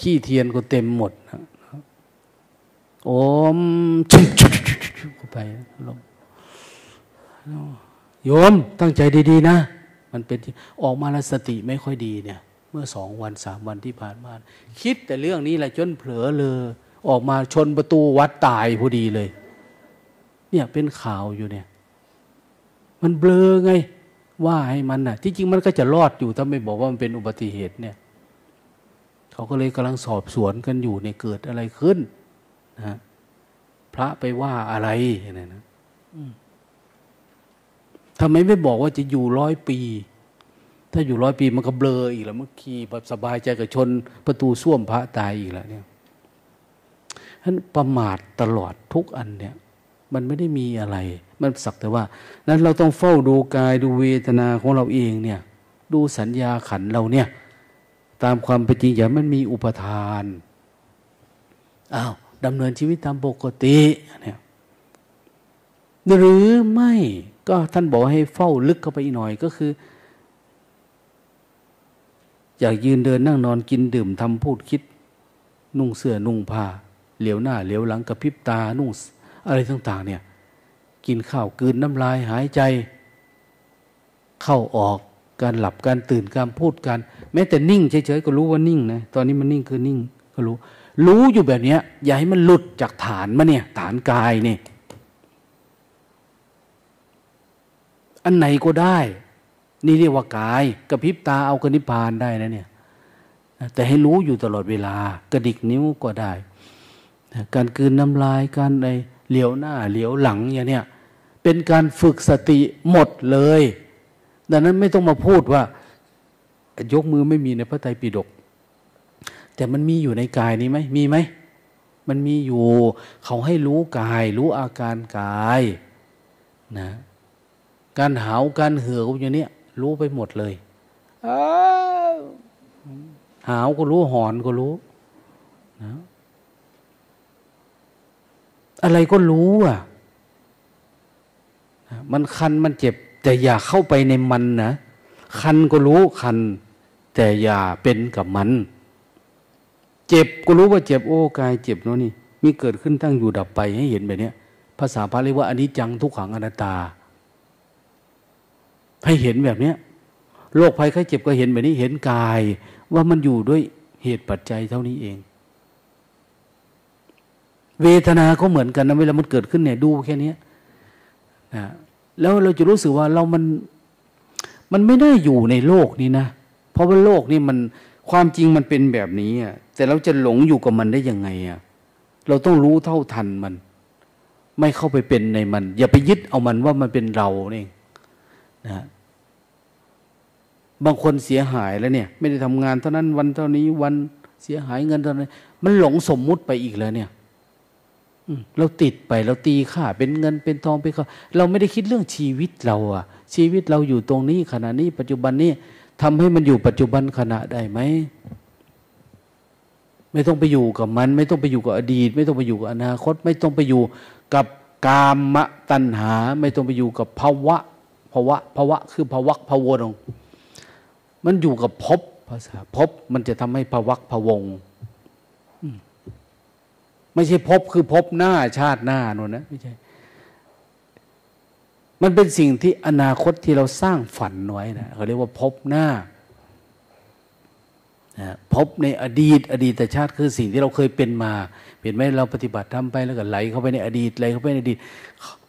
ขี้เทียนก็เต็มหมดโอมชุบชุบชุบเข้าไปลงโยมตั้งใจดี ๆ นะ มันเป็นออกมาแล้วสติไม่ค่อยดีเนี่ย เมื่อสองวันสามวันที่ผ่านมา คิดแต่เรื่องนี้แหละจนเผลอเลย ออกมาชนประตูวัดตายพอดีเลย เนี่ยเป็นข่าวอยู่เนี่ย มันเบลอไง ว่าให้มันน่ะ ที่จริงมันก็จะรอดอยู่ถ้าไม่บอกว่ามันเป็นอุบัติเหตุเนี่ย เขาก็เลยกำลังสอบสวนกันอยู่เนี่ยเกิดอะไรขึ้นนะพระไปว่าอะไรนี่นะทำไมไม่บอกว่าจะอยู่ร้อยปี ถ้าอยู่ร้อยปีมันก็เบลออีกแล้วเมื่อกี้แบบสบายใจกับชน ประตูส้วมพระตายอีกแล้วเนี่ยฉะนั้นประมาทตลอดทุกอันเนี่ย มันไม่ได้มีอะไร มันสักแต่ว่า นั้นเราต้องเฝ้าดูกายดูเวทนาของเราเองเนี่ย ดูสัญญาขันเราเนี่ย ตามความเป็นจริงอย่ามันมีอุปทานอ้าวดำเนินชีวิตตามปกติเนี่ยหรือไม่ก็ท่านบอกให้เฝ้าลึกเข้าไปอีกหน่อยก็คืออยากยืนเดินนั่งนอนกินดื่มทำพูดคิด นุ่งเสื้อนุ่งผ้าเหลียวหน้าเหลียวหลังกระพริบตานุ่ง อะไรต่างๆ เนี่ย กินข้าวกืนน้ำลายหายใจ เข้าออกการหลับการตื่นการพูดกันแม้แต่นิ่งเฉยๆก็รู้ว่านิ่งนะตอนนี้มันนิ่งคือนิ่งก็รู้ รู้อยู่แบบนี้อย่าให้มันหลุดจากฐานมาเนี่ย ฐานกายเนี่ย อันไหนก็ได้ นี่เรียกว่ากายกระพริบตาเอากระนิพพานได้นะเนี่ยแต่ให้รู้อยู่ตลอดเวลากระดิกนิ้วก็ได้ การกืนน้ำลายการใน เหลียวหน้าเหลียวหลังอย่างเนี้ยเป็นการฝึกสติหมดเลย ดังนั้นไม่ต้องมาพูดว่า ยกมือไม่มีในพระไตรปิฎกแต่มันมีอยู่ในกายนี้ไหมมีไหมมันมีอยู่ เขาให้รู้กาย รู้อาการกายนะการหาวการเหือกอย่างเนี้ยรู้ไปหมดเลยหาวก็รู้หอนก็รู้นะ อะไรก็รู้อะ มันคันมันเจ็บ แต่อย่าเข้าไปในมันนะคันก็รู้คัน แต่อย่าเป็นกับมัน เจ็บก็รู้ว่าเจ็บโอ้กายเจ็บเนาะนี่ มีเกิดขึ้นตั้งอยู่ดับไปให้เห็นแบบนี้ภาษาพาเรียกว่าอันนี้จังทุกขังอนัตตา ให้เห็นแบบเนี้ยโรคภัยไข้เจ็บก็เห็นแบบนี้เห็นกาย ว่ามันอยู่ด้วยเหตุปัจจัยเท่านี้เอง เวทนาก็เหมือนกันนะเวลามันเกิดขึ้นเนี่ยดูแค่นี้นะแล้วเราจะรู้สึกว่าเรามันมันไม่ได้อยู่ในโลกนี้นะ เพราะว่าโลกนี้มันความจริงมันเป็นแบบนี้อะแต่เราจะหลงอยู่กับมันได้ยังไงอะเราต้องรู้เท่าทันมัน ไม่เข้าไปเป็นในมัน อย่าไปยึดเอามันว่ามันเป็นเราเองนะบางคนเสียหายแล้วเนี่ย ไม่ได้ทำงานเท่านั้นวันเท่านี้วันเสียหายเงินเท่านั้นมันหลงสมมุติไปอีกแล้วเนี่ย เราติดไปเราตีค่า เป็นเงินเป็นทองเป็นเขาเราไม่ได้คิดเรื่องชีวิตเราอะชีวิตเราอยู่ตรงนี้ขณะนี้ปัจจุบันนี้ทำให้มันอยู่ปัจจุบันขณะได้ไหมไม่ต้องไปอยู่กับมัน ไม่ต้องไปอยู่กับอดีต ไม่ต้องไปอยู่กับอนาคต ไม่ต้องไปอยู่กับกามะตัณหา ไม่ต้องไปอยู่กับภาวะภาวะภาวะคือภาวะภาวะงมันอยู่กับภพภาษาภพมันจะทำให้ภาวะภวง ไม่ใช่ภพคือภพหน้าชาติหน้าโน่นนะไม่ใช่มันเป็นสิ่งที่อนาคตที่เราสร้างฝันไว้นะเขาเรียกว่าภพหน้าพบในอดีต อดีตชาติคือสิ่งที่เราเคยเป็นมาเห็นไหมเราปฏิบัติทำไปแล้วก็ไหลเข้าไปในอดีตไหลเข้าไปในอดีต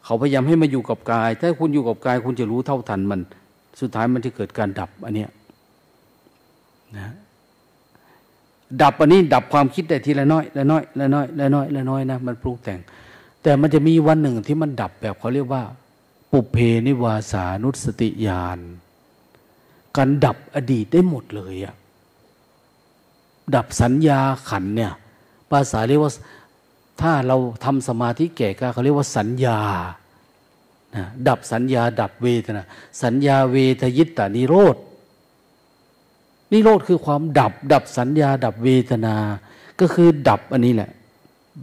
เขาพยายามให้มาอยู่กับกาย ถ้าคุณอยู่กับกาย คุณจะรู้เท่าทันมัน สุดท้ายมันจะเกิดการดับอันเนี้ยนะ ดับอันนี้ดับความคิดได้ทีละน้อยละน้อยละน้อยละน้อยละน้อยนะมันปรุงแต่ง แต่มันจะมีวันหนึ่งที่มันดับแบบเขาเรียกว่า ปุเพนิวาสานุสติญาณการดับอดีตได้หมดเลยอะดับสัญญาขันเนี่ยภาษาเรียกว่าถ้าเราทำสมาธิแก่กล้าเขาเรียกว่าสัญญานะดับสัญญาดับเวทนาสัญญาเวทยิตตานิโรธ นิโรธคือความดับ ดับสัญญา ดับเวทนา ก็คือดับอันนี้แหละ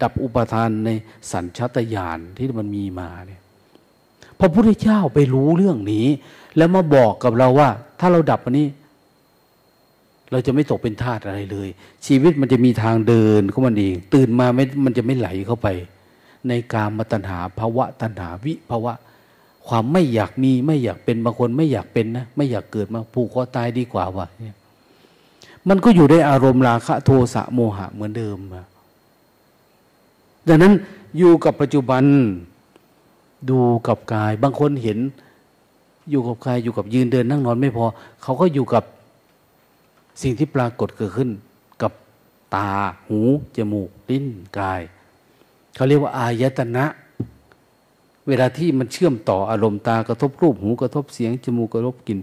ดับอุปทานในสัญชาตญาณที่มันมีมาเนี่ยพระพุทธเจ้าไปรู้เรื่องนี้ แล้วมาบอกกับเราว่า ถ้าเราดับอันนี้ เราจะไม่ตกเป็นทาสอะไรเลย ชีวิตมันจะมีทางเดินของมันเอง ตื่นมาไม่มันจะไม่ไหลเข้าไป ในการมตัณหาภาวะตัณหาวิภาวะความไม่อยากมีไม่อยากเป็นบางคนไม่อยากเป็นนะ ไม่อยากเกิดมาผูกคอตายดีกว่าว่ะเนี่ย มันก็อยู่ในอารมณ์ราคะโทสะโมหะเหมือนเดิมดังนั้นอยู่กับปัจจุบันดูกับกาย บางคนเห็น อยู่กับกายอยู่กับยืนเดินนั่งนอนไม่พอ เขาก็อยู่กับสิ่งที่ปรากฏเกิดขึ้น กับตาหูจมูกลิ้นกาย เขาเรียกว่าอายตนะ เวลาที่มันเชื่อมต่ออารมณ์ตากระทบรูปหูกระทบเสียงจมูกกระทบกลิ่น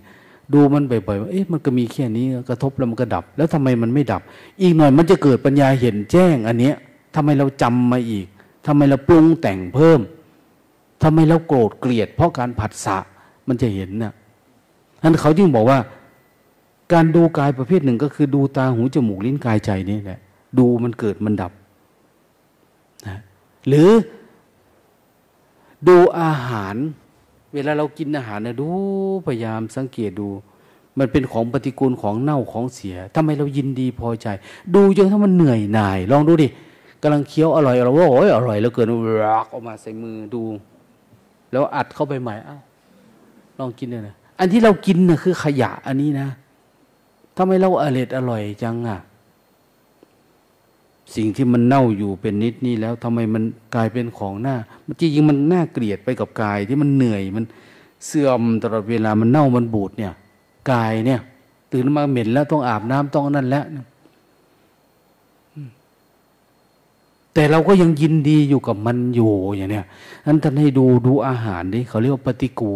ดูมันบ่อยๆว่าเอ๊ะมันก็มีแค่นี้กระทบแล้วมันก็ดับ แล้วทำไมมันไม่ดับ อีกหน่อยมันจะเกิดปัญญาเห็นแจ้ง อันเนี้ยทำไมเราจำมาอีกทำไมเราปรุงแต่งเพิ่มทำไมเราโกรธเกลียด เพราะการผัสสะมันจะเห็นนะ่ะนั้นเขาจึงบอกว่า การดูกายประเภทหนึ่งก็คือดูตาหูจมูกลิ้นกายใจนี่แหละ ดูมันเกิดมันดับนะหรือดูอาหาร เวลาเรากินอาหารนะดูพยายามสังเกตดู มันเป็นของปฏิกูลของเน่าของเสียทำไมเรายินดีพอใจ ดูจนถ้ามันเหนื่อยหน่าย ลองดูดิกำลังเคี้ยวอร่อยเราว่าโอ้ยอร่อยแล้วเกินรักออกมาใส่มือดู แล้วอัดเข้าไปใหม่อ้าวลองกินเลยนะอันที่เรากินนะ่ะคือขยะอันนี้นะทำไมเราอร่อยอร่อยจังอะ สิ่งที่มันเน่าอยู่เป็นนิดนี้แล้วทำไมมันกลายเป็นของหน้ามันจริงๆมันน่าเกลียดไปกับกายที่มันเหนื่อยมันเสื่อมตลอดเวลามันเน่ามันบูดเนี่ยกายเนี่ย ตื่นมาเหม็นแล้วต้องอาบน้ำต้องนั่นแล้วแต่เราก็ยังยินดีอยู่กับมันอยู่อย่างเนี้ยนั้นท่านให้ดูดูอาหารดิเขาเรียกว่าปฏิกู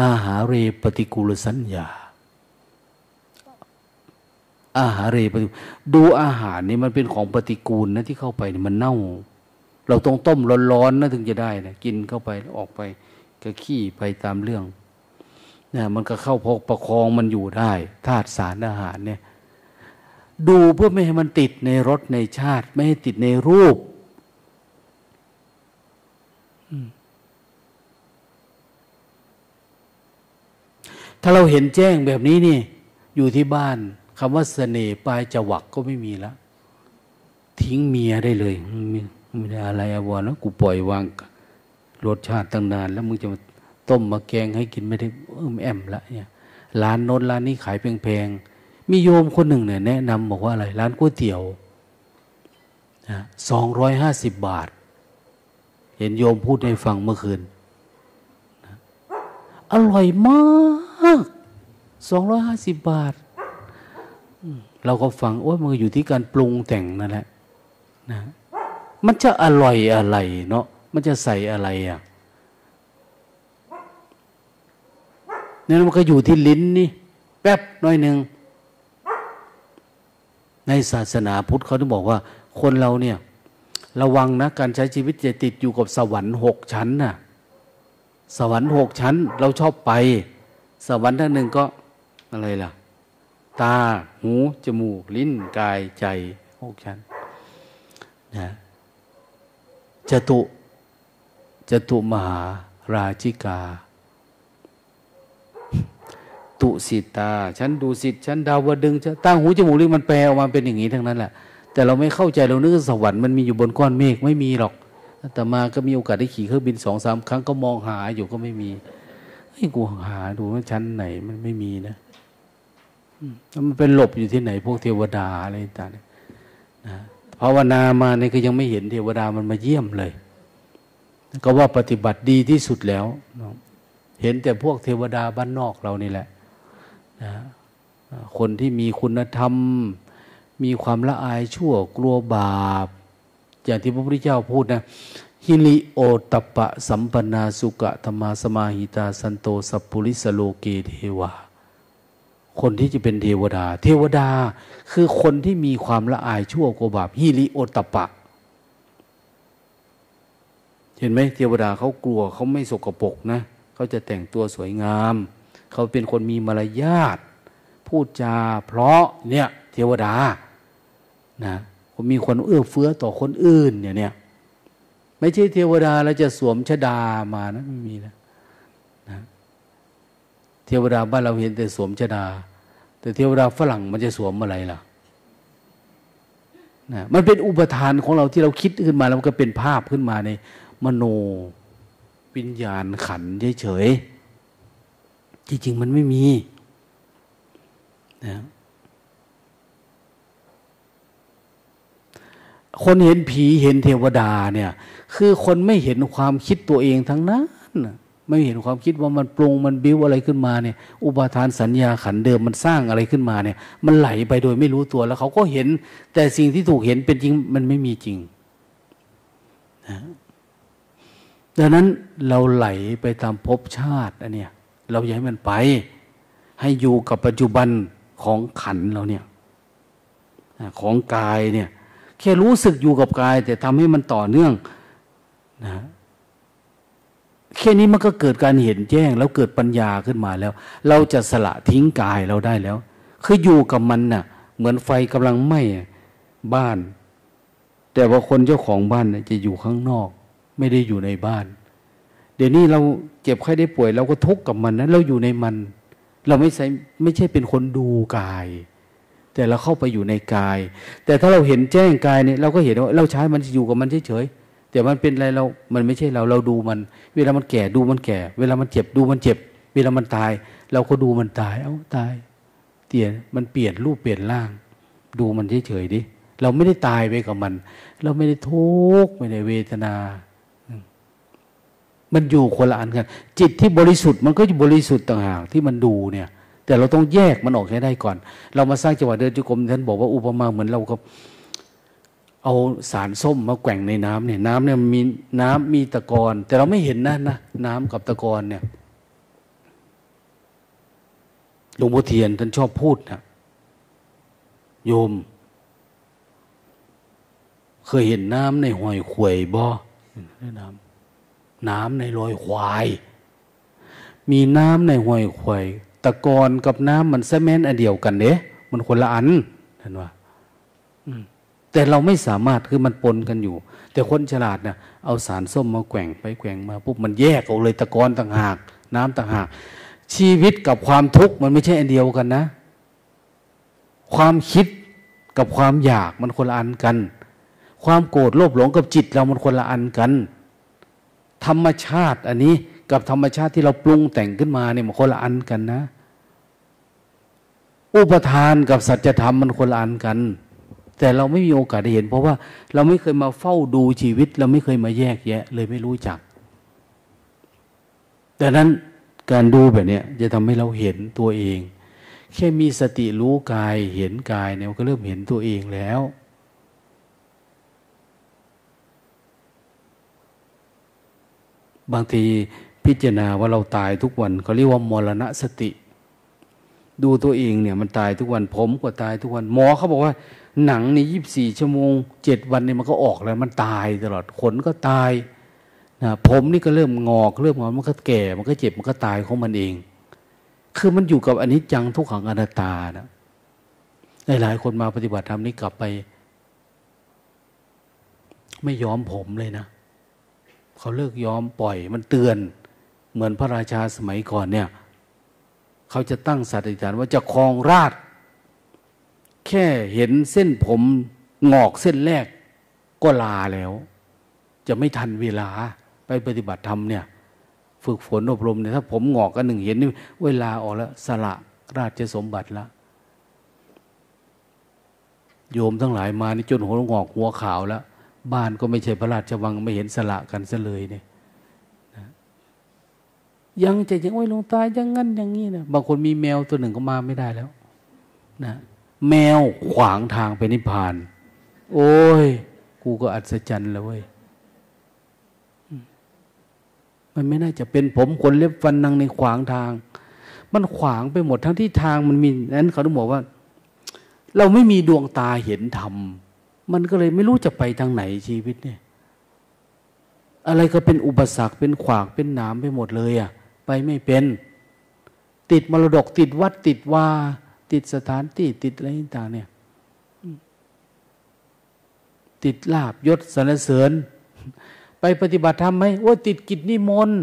อาหารเรปฏิกูลสัญญา อาหารเรปฏิดูอาหารนี่มันเป็นของปฏิกูลนะที่เข้าไปนี่มันเน่า เราต้องต้มร้อนๆนะถึงจะได้นะกินเข้าไปออกไปก็ขี้ไปตามเรื่องนะมันก็เข้าพกประคองมันอยู่ได้ธาตุสารอาหารเนี่ย ดูเพื่อไม่ให้มันติดในรสในชาติ ไม่ให้ติดในรูปถ้าเราเห็นแจ้งแบบนี้นี่ อยู่ที่บ้าน คำว่าเสน่ห์ปลายจวักก็ไม่มีแล้ว ทิ้งเมียได้เลยไม่ได้อะไรอวรแล้วกูปล่อยวางรสชาติตั้งนาน แล้วมึงจะมาต้มมาแกงให้กินไม่ได้เออแอมละเนี่ยร้านโน้นร้านนี้ขายแพงๆมีโยมคนหนึ่งเนี่ยแนะนำบอกว่าอะไร ร้านก๋วยเตี๋ยวสองร้อยห้าสิบบาท เห็นโยมพูดให้ฟังเมื่อคืนอร่อยมากสองร้อยห้าสิบบาท เราก็ฟังโอ้ยมันอยู่ที่การปรุงแต่งนั่นแหละนะ มันจะอร่อยอะไรเนาะมันจะใส่อะไรอะนี่มันก็อยู่ที่ลิ้นนี่ แป๊บน้อยหนึ่งในศาสนาพุทธเขาต้องบอกว่า คนเราเนี่ย ระวังนะ การใช้ชีวิตจะติดอยู่กับสวรรค์หกชั้นน่ะ สวรรค์หกชั้น เราชอบไป สวรรค์ท่านหนึ่งก็อะไรล่ะ ตา หู จมูก ลิ้น กาย ใจหกชั้นนะจตุจตุมหาราชิกา ตุสิตาฉันดูสิทฉันดาวดึงฉันตาหูจมูกลิ้นมันแปลออกมาเป็นอย่างนี้ทั้งนั้นแหละ แต่เราไม่เข้าใจเรานึกสวรรค์มันมีอยู่บนก้อนเมฆไม่มีหรอกแต่มาก็มีโอกาสได้ขี่เครื่องบินสองสามครั้งก็มองหาอยู่ก็ไม่มีไอ้กูหาดูว่าชั้นไหนมันไม่มีนะ มันเป็นหลบอยู่ที่ไหน พวกเทวดาอะไรต่างๆนะภาวนามาเนี่ยก็ยังไม่เห็นเทวดามันมาเยี่ยมเลย ก็ว่าปฏิบัติดีที่สุดแล้วเห็นแต่พวกเทวดาบ้านนอกเรานี่แหละนะคนที่มีคุณธรรม มีความละอายชั่วกลัวบาป อย่างที่พระพุทธเจ้าพูดนะหิริโอตตัปปะ สัมปันนาสุกกธัมมสมาหิตา สันโตสัปปุริสา โลเกเทวา คนที่จะเป็นเทวดา เทวดาคือคนที่มีความละอายชั่วกลัวบาปหิริโอตตัปปะ เห็นไหมเทวดาเขากลัวเขาไม่สกปรกนะเขาจะแต่งตัวสวยงาม เขาเป็นคนมีมารยาทพูดจาเพราะเนี่ยเทวดานะมีคนเอื้อเฟื้อต่อคนอื่นเนี่ยเนี่ยไม่ใช่เทวดาแล้วจะสวมชดามานะไม่มีนะ ทวดาบ้านเราเห็นแต่สวมชดา แต่เทวดาฝรั่งมันจะสวมอะไรล่ะนะมันเป็นอุปทานของเราที่เราคิดขึ้นมาแล้วมันก็เป็นภาพขึ้นมาในมโนวิญญาณขันเฉยๆจริงๆมันไม่มีนะคนเห็นผีเห็นเทวดาเนี่ย คือคนไม่เห็นความคิดตัวเองทั้งนั้น ไม่เห็นความคิดว่ามันปรุงมันบิ้วอะไรขึ้นมาเนี่ย อุปทานสัญญาขันเดิมมันสร้างอะไรขึ้นมาเนี่ย มันไหลไปโดยไม่รู้ตัวแล้วเขาก็เห็น แต่สิ่งที่ถูกเห็นเป็นจริงมันไม่มีจริงนะดังนั้นเราไหลไปตามภพชาติอันเนี้ยเราอยาให้มันไป ให้อยู่กับปัจจุบันของขันเราเนี่ยของกายเนี่ยแค่รู้สึกอยู่กับกาย แต่ทำให้มันต่อเนื่องนะ แค่นี้มันก็เกิดการเห็นแจ้ง แล้วเกิดปัญญาขึ้นมาแล้ว เราจะสละทิ้งกายเราได้แล้ว คืออยู่กับมันน่ะ เหมือนไฟกำลังไหม้บ้าน แต่ว่าคนเจ้าของบ้านจะอยู่ข้างนอก ไม่ได้อยู่ในบ้าน เดี๋ยวนี้เราเจ็บไข้ได้ป่วย เราก็ทุกข์กับมันนะเราอยู่ในมัน เราไม่ใช่ไม่ใช่เป็นคนดูกาย แต่เราเข้าไปอยู่ในกาย แต่ถ้าเราเห็นแจ้งกายเนี่ยเราก็เห็นว่าเราใช้มันอยู่กับมันเฉย แต่มันเป็นอะไรเรา มันไม่ใช่เรา เราดูมัน เวลามันแก่ดูมันแก่ เวลามันเจ็บดูมันเจ็บ เวลามันตาย เราก็ดูมันตาย เอ้าตายเตี่ยมันเปลี่ยนรูปเปลี่ยนร่าง ดูมันเฉยๆดิ เราไม่ได้ตายไปกับมัน เราไม่ได้ทุกข์ไม่ได้เวทนา มันอยู่คนละอันกัน จิตที่บริสุทธิ์มันก็อยู่บริสุทธิ์ต่างหากที่มันดูเนี่ย แต่เราต้องแยกมันออกให้ได้ก่อน เรามาสร้างจังหวะเดินจุกรมท่านบอกว่าอุปมาเหมือนเรากับ เอาสารส้มมาแกว่งในน้ำเนี่ยน้ำเนี่ยมีน้ำมีตะกอนแต่เราไม่เห็นนะนะน้ำกับตะกอนเนี่ยหลวงพ่อเทียนท่านชอบพูดนะโยม เคยเห็นน้ำในหอยขวยบ่น้ำน้ำในรอยควาย มีน้ำในหอยขวยตะกอนกับน้ำมันเซเมนอันเดียวกันเด้มันคนละอันเห็นว่าอืม แต่เราไม่สามารถคือมันปนกันอยู่ แต่คนฉลาดเนี่ยเอาสารส้มมาแกว่งไปแกว่งมาปุ๊บมันแยกออกเลยตะกอนต่างหาก น้ำต่างหาก ชีวิตกับความทุกข์มันไม่ใช่อันเดียวกันนะ ความคิดกับความอยากมันคนละอันกัน ความโกรธโลภหลงกับจิตเรามันคนละอันกัน ธรรมชาติอันนี้กับธรรมชาติที่เราปรุงแต่งขึ้นมาเนี่ยมันคนละอันกันนะ อุปทานกับสัจธรรมมันคนละอันกัน แต่เราไม่มีโอกาสได้เห็น เพราะว่าเราไม่เคยมาเฝ้าดูชีวิต เราไม่เคยมาแยกแยะ เลยไม่รู้จักดังนั้นการดูแบบนี้จะทำให้เราเห็นตัวเอง แค่มีสติรู้กายเห็นกายเนี่ยก็เริ่มเห็นตัวเองแล้ว บางทีพิจารณาว่าเราตายทุกวันเขาเรียกว่ามรณะสติ ดูตัวเองเนี่ยมันตายทุกวันผมก็ตายทุกวัน หมอเขาบอกว่า หนังในยี่บสี่ชั่วโมงเจ็ดวันนี่มันก็ออกแล้ว มันตายตลอดขนก็ตายนะผมนี่ก็เริ่มงอกเริ่มงอกมันก็แก่ มันก็เจ็บมันก็ตายของมันเอง คือมันอยู่กับอันนี้จังทุกขังอนัตตานะหลายคนมาปฏิบัติธรรมนี่กลับไป ไม่ยอมผมเลยนะเขาเลิกยอมปล่อย มันเตือน เหมือนพระราชาสมัยก่อนเนี่ย เขาจะตั้งสัตย์อธิฐานว่าจะครองราช แค่เห็นเส้นผมงอกเส้นแรกก็ลาแล้ว จะไม่ทันเวลาไปปฏิบัติธรรมเนี่ย ฝึกฝนอบรมเนี่ยถ้าผมงอกกันหนึ่งเห็นนี่เวลาออกแล้วสละราชสมบัติละโยมทั้งหลายมานี่จนหัวงอกหัวขาวแล้วบ้านก็ไม่ใช่พระราชวังไม่เห็นสละกันซะเลยเนี่ยยังจะยังไว้ลงตายยังงั้นอย่างนี้นะบางคนมีแมวตัวหนึ่งก็มาไม่ได้แล้ว นะ แมวขวางทางไปนิพพาน โอ้ย กูก็อัศจรรย์แล้วเว้ย มันไม่น่าจะเป็นผมขนเล็บฟันนังในขวางทาง มันขวางไปหมดทั้งที่ทางมันมีนั้นเขาต้องบอกว่า เราไม่มีดวงตาเห็นธรรม มันก็เลยไม่รู้จะไปทางไหนชีวิตเนี่ย อะไรก็เป็นอุปสรรคเป็นขวากเป็นหนามไปหมดเลยอะ่ะไปไม่เป็น ติดมรดกติดวัดติดว่า ติดสถานที่ติดอะไรต่างเนี่ย ติดลาบยศสรรเสริญ ไปปฏิบัติธรรมไหมว่าติดกิจนิมนต์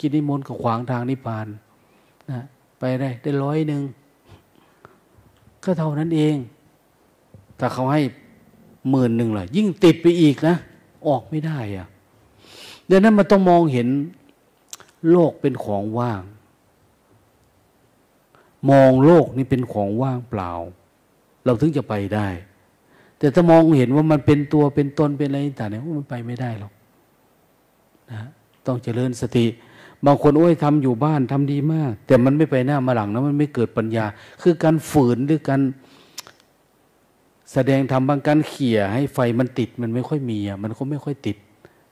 กิจนิมนต์ก็ขวางทางนิพพานนะไปได้ได้ร้อยหนึ่งก็เท่านั้นเองถ้าเขาให้หมื่นหนึ่งเลยยิ่งติดไปอีกนะ ออกไม่ได้อะดังนั้นมันต้องมองเห็นโลกเป็นของว่าง มองโลกนี่เป็นของว่างเปล่า เราถึงจะไปได้ แต่ถ้ามองเห็นว่ามันเป็นตัวเป็นตนเป็นอะไรต่างเนี่ยมันไปไม่ได้หรอกนะต้องเจริญสติ บางคนโอ้ยทำอยู่บ้านทำดีมาก แต่มันไม่ไปหน้ามาหลังนะมันไม่เกิดปัญญา คือการฝืนหรือการแสดงทำบางการเขี่ยให้ไฟมันติดมันไม่ค่อยมีอะมันก็ไม่ค่อยติด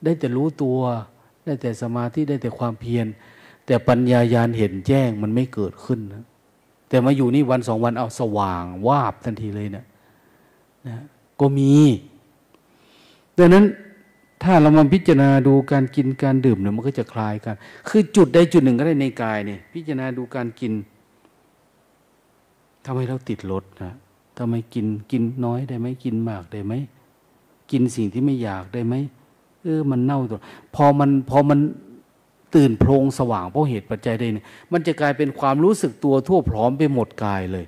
ได้แต่รู้ตัวได้แต่สมาธิได้แต่ความเพียรแต่ปัญญายาณเห็นแจ้งมันไม่เกิดขึ้นนะ แต่มาอยู่นี่วันสองวันเอาสว่างวาบทันทีเลยเนะนะก็มีดังนั้นถ้าเรามาพิจารณาดูการกินการดื่มเนี่ยมันก็จะคลายกัน คือจุดใดจุดหนึ่งก็ได้ในกายเนี่ย พิจารณาดูการกินทำให้เราติดรถนะทำไมกินกินน้อยได้ไหมกินมากได้ไหมกินสิ่งที่ไม่อยากได้ไหมเออมันเน่าตัวพอมันพอมัน ตื่นโพลงสว่างเพราะเหตุปัจจัยใดเนี่ยมันจะกลายเป็นความรู้สึกตัวทั่วพร้อมไปหมดกายเลย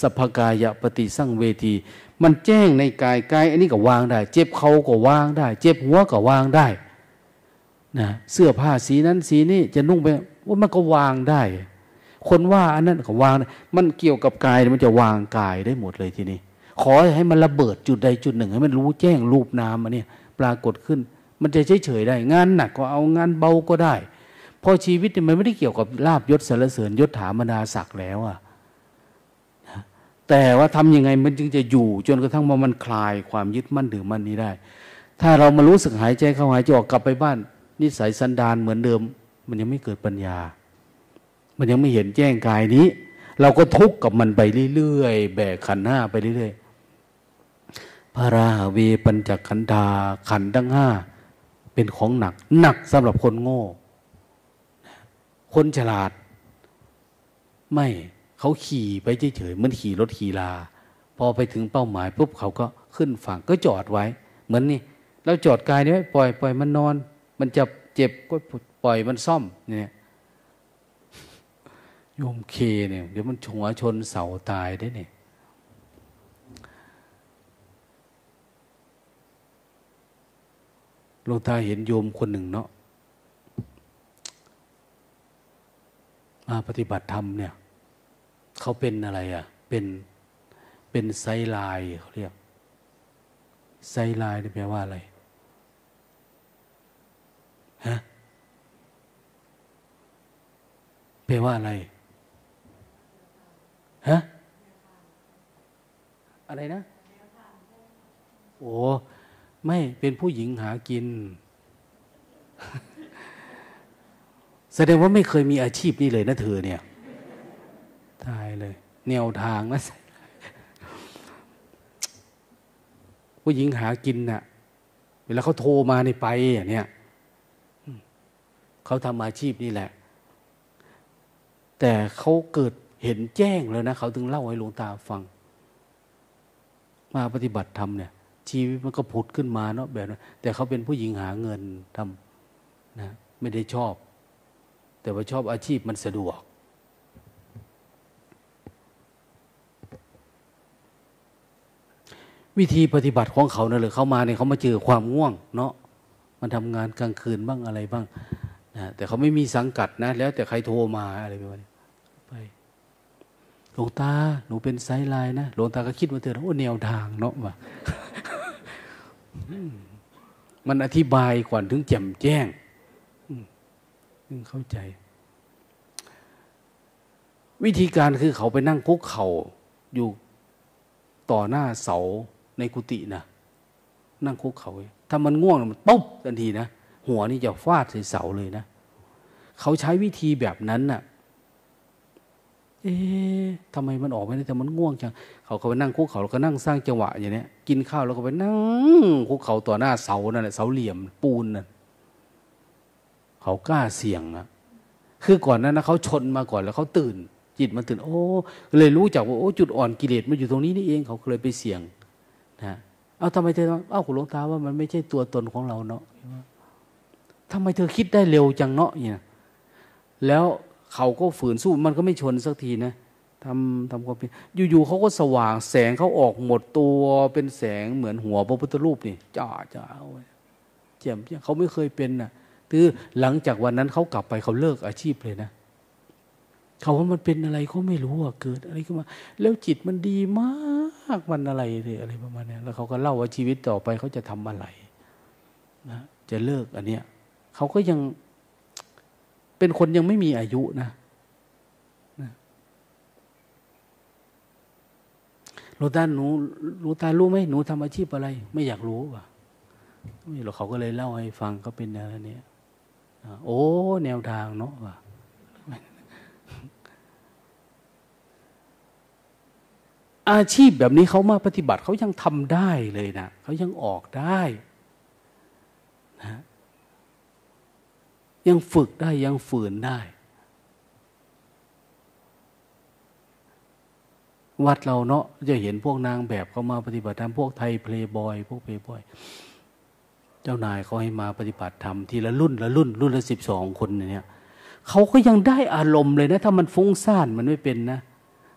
สัพกายะปฏิสั่งเวที มันแจ้งในกายกายอันนี้ก็วางได้ เจ็บเขาก็วางได้ เจ็บหัวก็วางได้นะเสื้อผ้าสีนั้นสีนี้จะนุ่งไปว่ามันก็วางได้ คนว่าอันนั้นก็วางมันเกี่ยวกับกายมันจะวางกายได้หมดเลยทีนี้ ขอให้มันระเบิดจุดใดจุดหนึ่ง ให้มันรู้แจ้งรูปนามมาเนี่ยปรากฏขึ้น มันจะเฉยเฉยได้ งานหนักก็เอางานเบาก็ได้พอชีวิตมันไม่ได้เกี่ยวกับลาบยศสารเสริญยศถามนาศักดิ์แล้วอะแต่ว่าทํำยังไงมันจึงจะอยู่ จนกระทั่งว่ามันคลายความยึดมั่นถือมั่นนี้ได้ ถ้าเรามารู้สึกหายใจเข้าหายใจออกกลับไปบ้าน นิสัยสันดานเหมือนเดิม มันยังไม่เกิดปัญญา มันยังไม่เห็นแจ้งกายนี้ เราก็ทุกข์กับมันไปเรื่อยๆแบกขันหน้าไปเรื่อยๆพระราเวปัญจขันธาขันทั้งห้า เป็นของหนัก หนักสำหรับคนโง่ คนฉลาด ไม่เขาขี่ไปเฉยๆเหมือนขี่รถขี่ลา พอไปถึงเป้าหมายปุ๊บเขาก็ขึ้นฝั่งก็จอดไว้ เหมือนนี่เราจอดกายนี้ไว้ปล่อยปล่อยมันนอน มันจะเจ็บก็ปล่อยมันซ่อมเนี่ยโยมเคเนี่ยเดี๋ยวมันหัวชนเสาตายได้เนี่ย ลวงตาเห็นโยมคนหนึ่งเนาะมาปฏิบัติธรรมเนี่ย เขาเป็นอะไรอะ่ะ เป็นเป็นไซลายเขาเรียกไซลายนี่แปลว่าอะไรฮะแปลว่าอะไรฮะอะไรนะ โอ้ ไม่เป็นผู้หญิงหากิน แสดงว่าไม่เคยมีอาชีพนี้เลยนะเธอเนี่ยตายเลย แนวทางนะผู้หญิงหากินน่ะ เวลาเขาโทรมาในไปอ่เนี้ยเขาทำอาชีพนี่แหละ แต่เขาเกิดเห็นแจ้งเลยนะเขาถึงเล่าให้หลวงตาฟัง มาปฏิบัติธรรมเนี่ย ชีวิตมันก็ผุดขึ้นมาเนาะแบบนั้นแต่เขาเป็นผู้หญิงหาเงินทำนะไม่ได้ชอบ แต่ว่าชอบอาชีพมันสะดวก วิธีปฏิบัติของเขาเนี่ยเลยเขามาเนี่ยเขามาเจอความง่วง เนาะมันทำงานกลางคืนบ้างอะไรบ้างนะแต่เขาไม่มีสังกัดนะ แล้วแต่ใครโทรมาอะไรไปไป หลวงตาหนูเป็นไซไลน์นะหลวงตาก็คิดว่าเธอโอ้แนวทางเนาะว่ามันอธิบายก่อนถึงแจ่มแจ้งเข้าใจ วิธีการคือเขาไปนั่งคุกเข่าอยู่ต่อหน้าเสาในกุฏินะนั่งคุกเขาถ้ามันง่วงมันปุ๊บทันทีนะหัวนี่จะฟาดใส่เสาเลยนะ เขาใช้วิธีแบบนั้นน่ะ เอ๊ะทำไมมันออกไม่ได้แต่มันง่วงจังเขาก็ไปนั่งคุกเขาแล้วก็นั่งสร้างจังหวะอย่างนี้กินข้าวแล้วก็ไปนั่งคุกเขาต่อหน้าเสานั่นแหละเสาเหลี่ยมปูนนั่นเขากล้าเสี่ยงนะคือก่อนนั้นนะเขาชนมาก่อนแล้วเขาตื่น จิตมันตื่น โอ้เลยรู้จักว่าโอ้จุดอ่อนกิเลสมันอยู่ตรงนี้นี่เองเขาเลยไปเสี่ยงนะเอาทำไมเธอเอ้าคุณหลวงตาว่ามันไม่ใช่ตัวตนของเราเนาะทำไมเธอคิดได้เร็วจังเนาะเนี่ยแล้ว เขาก็ฝืนสู้มันก็ไม่ชนสักทีนะทำทำความเพียรอยู่ๆเขาก็สว่างแสงเขาออกหมดตัวเป็นแสงเหมือนหัวพระพุทธรูปนี่จ้าจ้าเว้เจียมเขาไม่เคยเป็นนะ่ะคือหลังจากวันนั้นเขากลับไปเขาเลิกอาชีพเลยนะเขาว่ามันเป็นอะไรเขาไม่รู้อะเกิดอะไรขึ้นมา แล้วจิตมันดีมากมันอะไรเลยอะไรประมาณนี้แล้วเขาก็เล่าว่าชีวิตต่อไปเขาจะทำอะไรนะจะเลิกอันเนี้ยเขาก็ยัง เป็นคนยังไม่มีอายุนะนะลูตาหนูลูตารู้ไหมหนูทำอาชีพอะไร ไม่อยากรู้ว่ะไม่หรอกเขาก็เลยเล่าให้ฟังก็เป็นแนวนี้โอ้แนวทางเนาะว่ะอาชีพแบบนี้เขามาปฏิบัติเขายังทำได้เลยนะเขายังออกได้นะ ยังฝึกได้ยังฝืนได้ วัดเราเนาะจะเห็นพวกนางแบบเขามาปฏิบัติธรรมพวกไทยเพลย์บอยพวกเพลย์บอย เจ้านายเขาให้มาปฏิบัติธรรมทีละรุ่นละรุ่น รุ่นละสิบสองคนเนี่ยเขาก็ยังได้อารมณ์เลยนะ ถ้ามันฟุ้งซ่านมันไม่เป็นนะ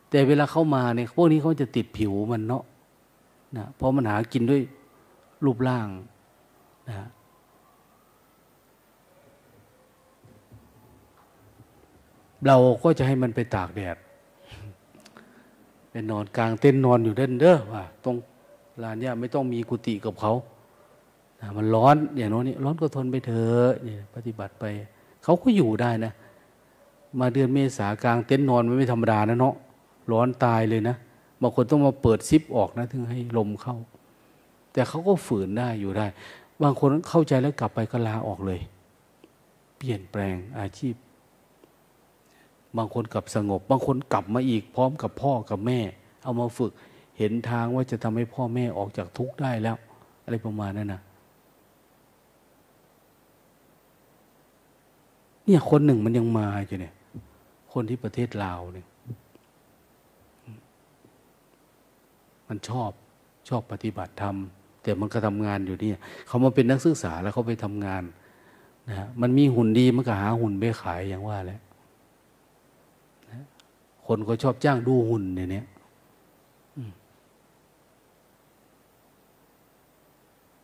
แต่เวลาเข้ามาเนี่ยพวกนี้เขาจะติดผิวมันเนาะนะเพราะมันหากินด้วยรูปร่างนะ เราก็จะให้มันไปตากแดดเป็นนอนกลางเต้นนอนอยู่เด่นเด้อว่าตรงลานเนี่ยไม่ต้องมีกุฏิกับเขามันร้อนอย่างโน้นนี่ร้อนก็ทนไปเถอะนี่ปฏิบัติไป เขาก็อยู่ได้นะ มาเดือนเมษากลางเต็นท์นอนไม่ธรรมดานะเนาะร้อนตายเลยนะบางคนต้องมาเปิดซิปออกนะถึงให้ลมเข้า แต่เขาก็ฝืนได้อยู่ได้ บางคนเข้าใจแล้วกลับไปก็ลาออกเลย เปลี่ยนแปลงอาชีพ บางคนกลับสงบ บางคนกลับมาอีกพร้อมกับพ่อกับแม่ เอามาฝึกเห็นทางว่าจะทำให้พ่อแม่ออกจากทุกข์ได้แล้ว อะไรประมาณนั้นนะเนี่ยคนหนึ่งมันยังมาอยู่เนี่ย คนที่ประเทศลาวเนี่ยมันชอบชอบปฏิบัติธรรมแต่มันก็ทำงานอยู่เนี่ยเขามาเป็นนักศึกษาแล้วเขาไปทำงานนะมันมีหุ่นดีมันก็หาหุ่นไปขายอย่างว่าแหละ คนก็ชอบจ้างดูหุ่นเนี่ย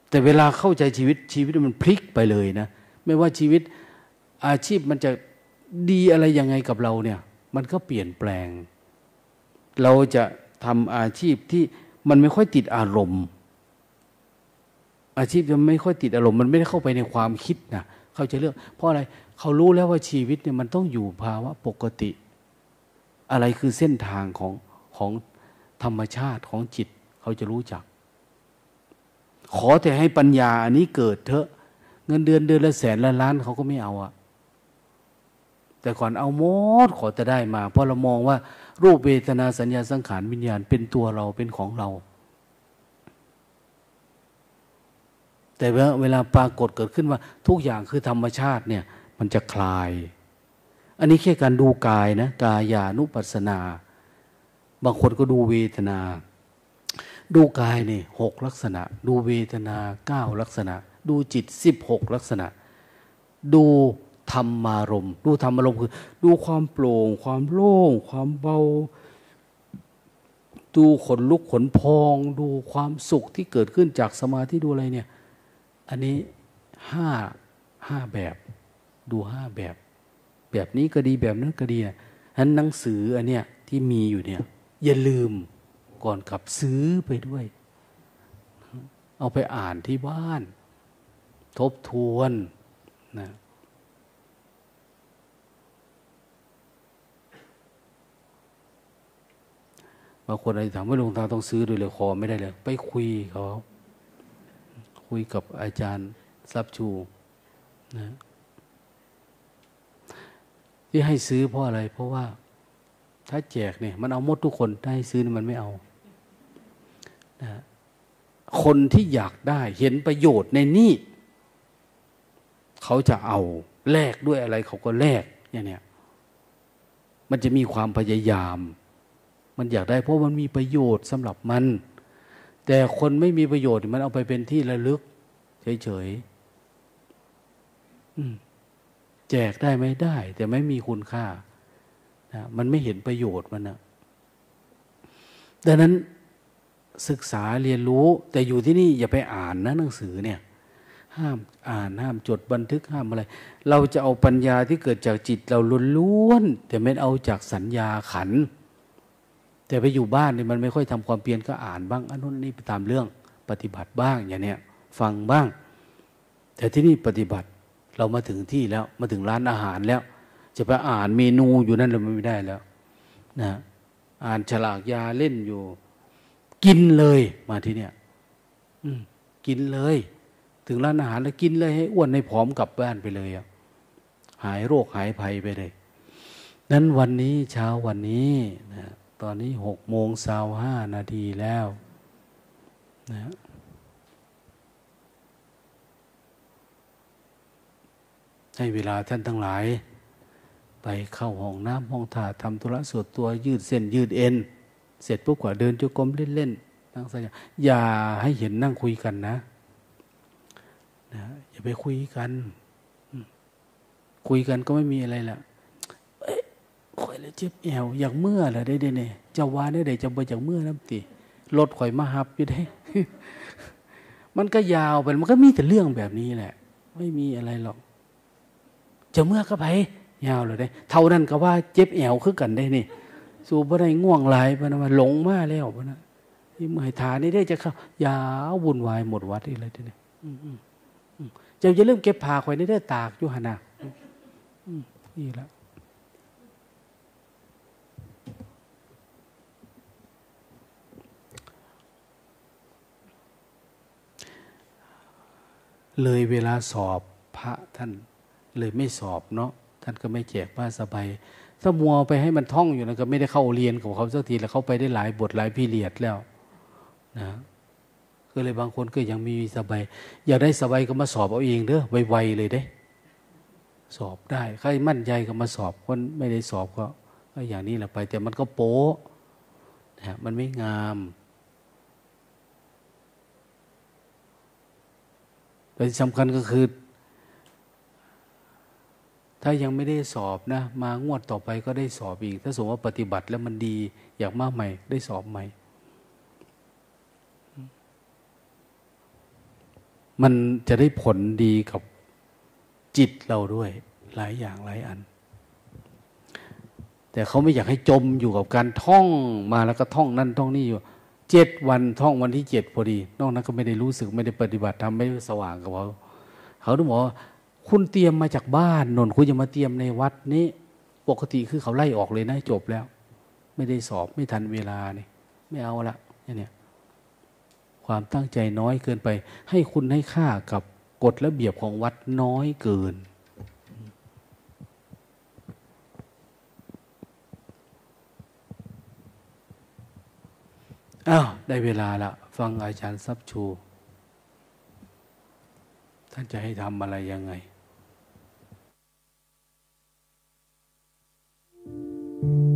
แต่เวลาเข้าใจชีวิตชีวิตมันพลิกไปเลยนะ ไม่ว่าชีวิตอาชีพมันจะดีอะไรยังไงกับเราเนี่ย มันก็เปลี่ยนแปลง เราจะทำอาชีพที่มันไม่ค่อยติดอารมณ์ อาชีพจะไม่ค่อยติดอารมณ์ มันไม่ได้เข้าไปในความคิดนะเขาจะเลือกเพราะอะไรเขารู้แล้วว่าชีวิตเนี่ยมันต้องอยู่ภาวะปกติ อะไรคือเส้นทางของของธรรมชาติของจิตเขาจะรู้จัก ขอแต่ให้ปัญญาอันนี้เกิดเถอะ เงินเดือนเดือนละแสนละล้านเขาก็ไม่เอาอะแต่ก่อนเอาหมดขอจะได้มา เพราะเรามองว่า รูปเวทนาสัญญาสังขารวิญญาณเป็นตัวเราเป็นของเรา แต่เวลาปรากฏเกิดขึ้นว่า ทุกอย่างคือธรรมชาติเนี่ย มันจะคลาย อันนี้แค่การดูกายนะกายานุปัสสนา บางคนก็ดูเวทนา ดูกายเนี่ยหกลักษณะ ดูเวทนาเก้าลักษณะ ดูจิตสิบหกลักษณะ ดูธรรมารมดูธรรมารมคือ ดูความโปร่ง ความโล่ง ความเบา ดูขนลุกขนพอง ดูความสุขที่เกิดขึ้นจากสมาธิดูอะไรเนี่ย อันนี้ห้าห้าแบบ ดูห้าแบบ แบบนี้ก็ดีแบบนั้นก็ดีนะนั้นหนังสืออันเนี้ยที่มีอยู่เนี่ย อย่าลืมก่อนกลับซื้อไปด้วย เอาไปอ่านที่บ้าน ทบทวนนะบางคนอะไรถามว่าหลวงตาต้องซื้อด้วยเลยคอไม่ได้เลย ไปคุยเขา คุยกับอาจารย์ซับชูนะ ที่ให้ซื้อเพราะอะไร เพราะว่า ถ้าแจกเนี่ย มันเอาหมดทุกคนถ้าให้ซื้อมันไม่เอานะคนที่อยากได้เห็นประโยชน์ในนี่เขาจะเอาแลกด้วยอะไรเขาก็แลกอย่างเนี้ยมันจะมีความพยายาม มันอยากได้เพราะมันมีประโยชน์สำหรับมัน แต่คนไม่มีประโยชน์มันเอาไปเป็นที่ระลึก เฉยๆ แจกได้ไหมได้ แต่ไม่มีคุณค่านะมันไม่เห็นประโยชน์มันนะดังนั้นศึกษาเรียนรู้ แต่อยู่ที่นี่อย่าไปอ่านนะหนังสือเนี่ย ห้ามอ่านห้ามจดบันทึกห้ามอะไร เราจะเอาปัญญาที่เกิดจากจิตเราล้วนๆแต่ไม่เอาจากสัญญาขัน แต่ไปอยู่บ้านเนี่ยมันไม่ค่อยทำความเพียรก็อ่านบ้างอันนู้นนี่ไปตามเรื่องปฏิบัติบ้างอย่างเนี้ยฟังบ้าง แต่ที่นี่ปฏิบัติ เรามาถึงที่แล้วมาถึงร้านอาหารแล้ว จะไปอ่านเมนูอยู่นั่นเราไม่ได้แล้วนะอ่านฉลากยาเล่นอยู่ กินเลยมาที่เนี่ยอืกินเลย ถึงร้านอาหารแล้วกินเลยให้อ้วนให้ผอมกลับบ้านไปเลยอะหายโรคหายภัยไปเลยนั้นวันนี้เช้าวันนี้นะตอนนี้หกโมงสาวห้านาทีแล้วนะ ให้เวลาท่านทั้งหลาย ไปเข้าห้องน้ำห้องถ่าทำธุระส่วนตัวยืดเส้นยืดเอ็น เสร็จปุ๊บกว่าเดินจุกรมเล่นๆนั่งสัญญาอย่าให้เห็นนั่งคุยกันนะนะอย่าไปคุยกัน คุยกันก็ไม่มีอะไรแหละข่อยเลยเจ็บแอวอยากเมื่อเลยได้เนี่ยจะวาได้ได้จะไปจากเมื่อน้ำตีรถข่อยมาหับอยู่ได้ มันก็ยาวไปมันก็มีแต่เรื่องแบบนี้แหละ ไม่มีอะไรหรอก จะเมื่อก็ไปยาวเลยได้ เท่านั้นก็ว่าเจ็บแอวคือกันได้นี่ สู่บ่ได้ง่วงไหลปนะมาหลงมาแล้วปนะที่เมื่อยฐานนี่ได้จะเข้ายาววุ่นวายหมดวัดอีกเลยทีนี้เจ้าจะเริ่มเก็บผ้าข่อยนี่ได้ตากยู่หนานี่แล้วเลยเวลาสอบพระท่าน เลยไม่สอบเนาะท่านก็ไม่แจกผ้าสบายถ้ามัวไปให้มันท่องอยู่นะก็ไม่ได้เข้าเรียนกับเขาสักทีแล้วเขาไปได้หลายบทหลายพีเรียดแล้วนะก็เลยบางคนก็ยังมีสบายอยากได้สบายก็มาสอบเอาเองเด้อไวๆเลยเด้สอบได้ใครมั่นใจก็มาสอบคนไม่ได้สอบก็อย่างนี้แหละไป แต่มันก็โป๊ะนะมันไม่งามแต่สำคัญก็คือ ถ้ายังไม่ได้สอบนะ มางวดต่อไปก็ได้สอบอีก ถ้าสมมติว่าปฏิบัติแล้วมันดี อยากมากใหม่ ได้สอบใหม่ มันจะได้ผลดีกับจิตเราด้วย หลายอย่างหลายอัน แต่เขาไม่อยากให้จมอยู่กับการท่องมาแล้วก็ท่องนั่นท่องนี่อยู่เจ็ดวันท่องวันที่เจ็ดพอดี นอกนั้นก็ไม่ได้รู้สึกไม่ได้ปฏิบัติทำไม่สว่างกับเขาเขาต้องบอกว่า คุณเตรียมมาจากบ้านนนคุณจะมาเตรียมในวัดนี้ ปกติคือเขาไล่ออกเลยนะจบแล้ว ไม่ได้สอบไม่ทันเวลานี่ไม่เอาละเนี่ยความตั้งใจน้อยเกินไป ให้คุณให้ค่ากับกฎระเบียบของวัดน้อยเกิน อ้าว ได้เวลาละ ฟังอาจารย์ซับชู ท่านจะให้ทำอะไรยังไง thank you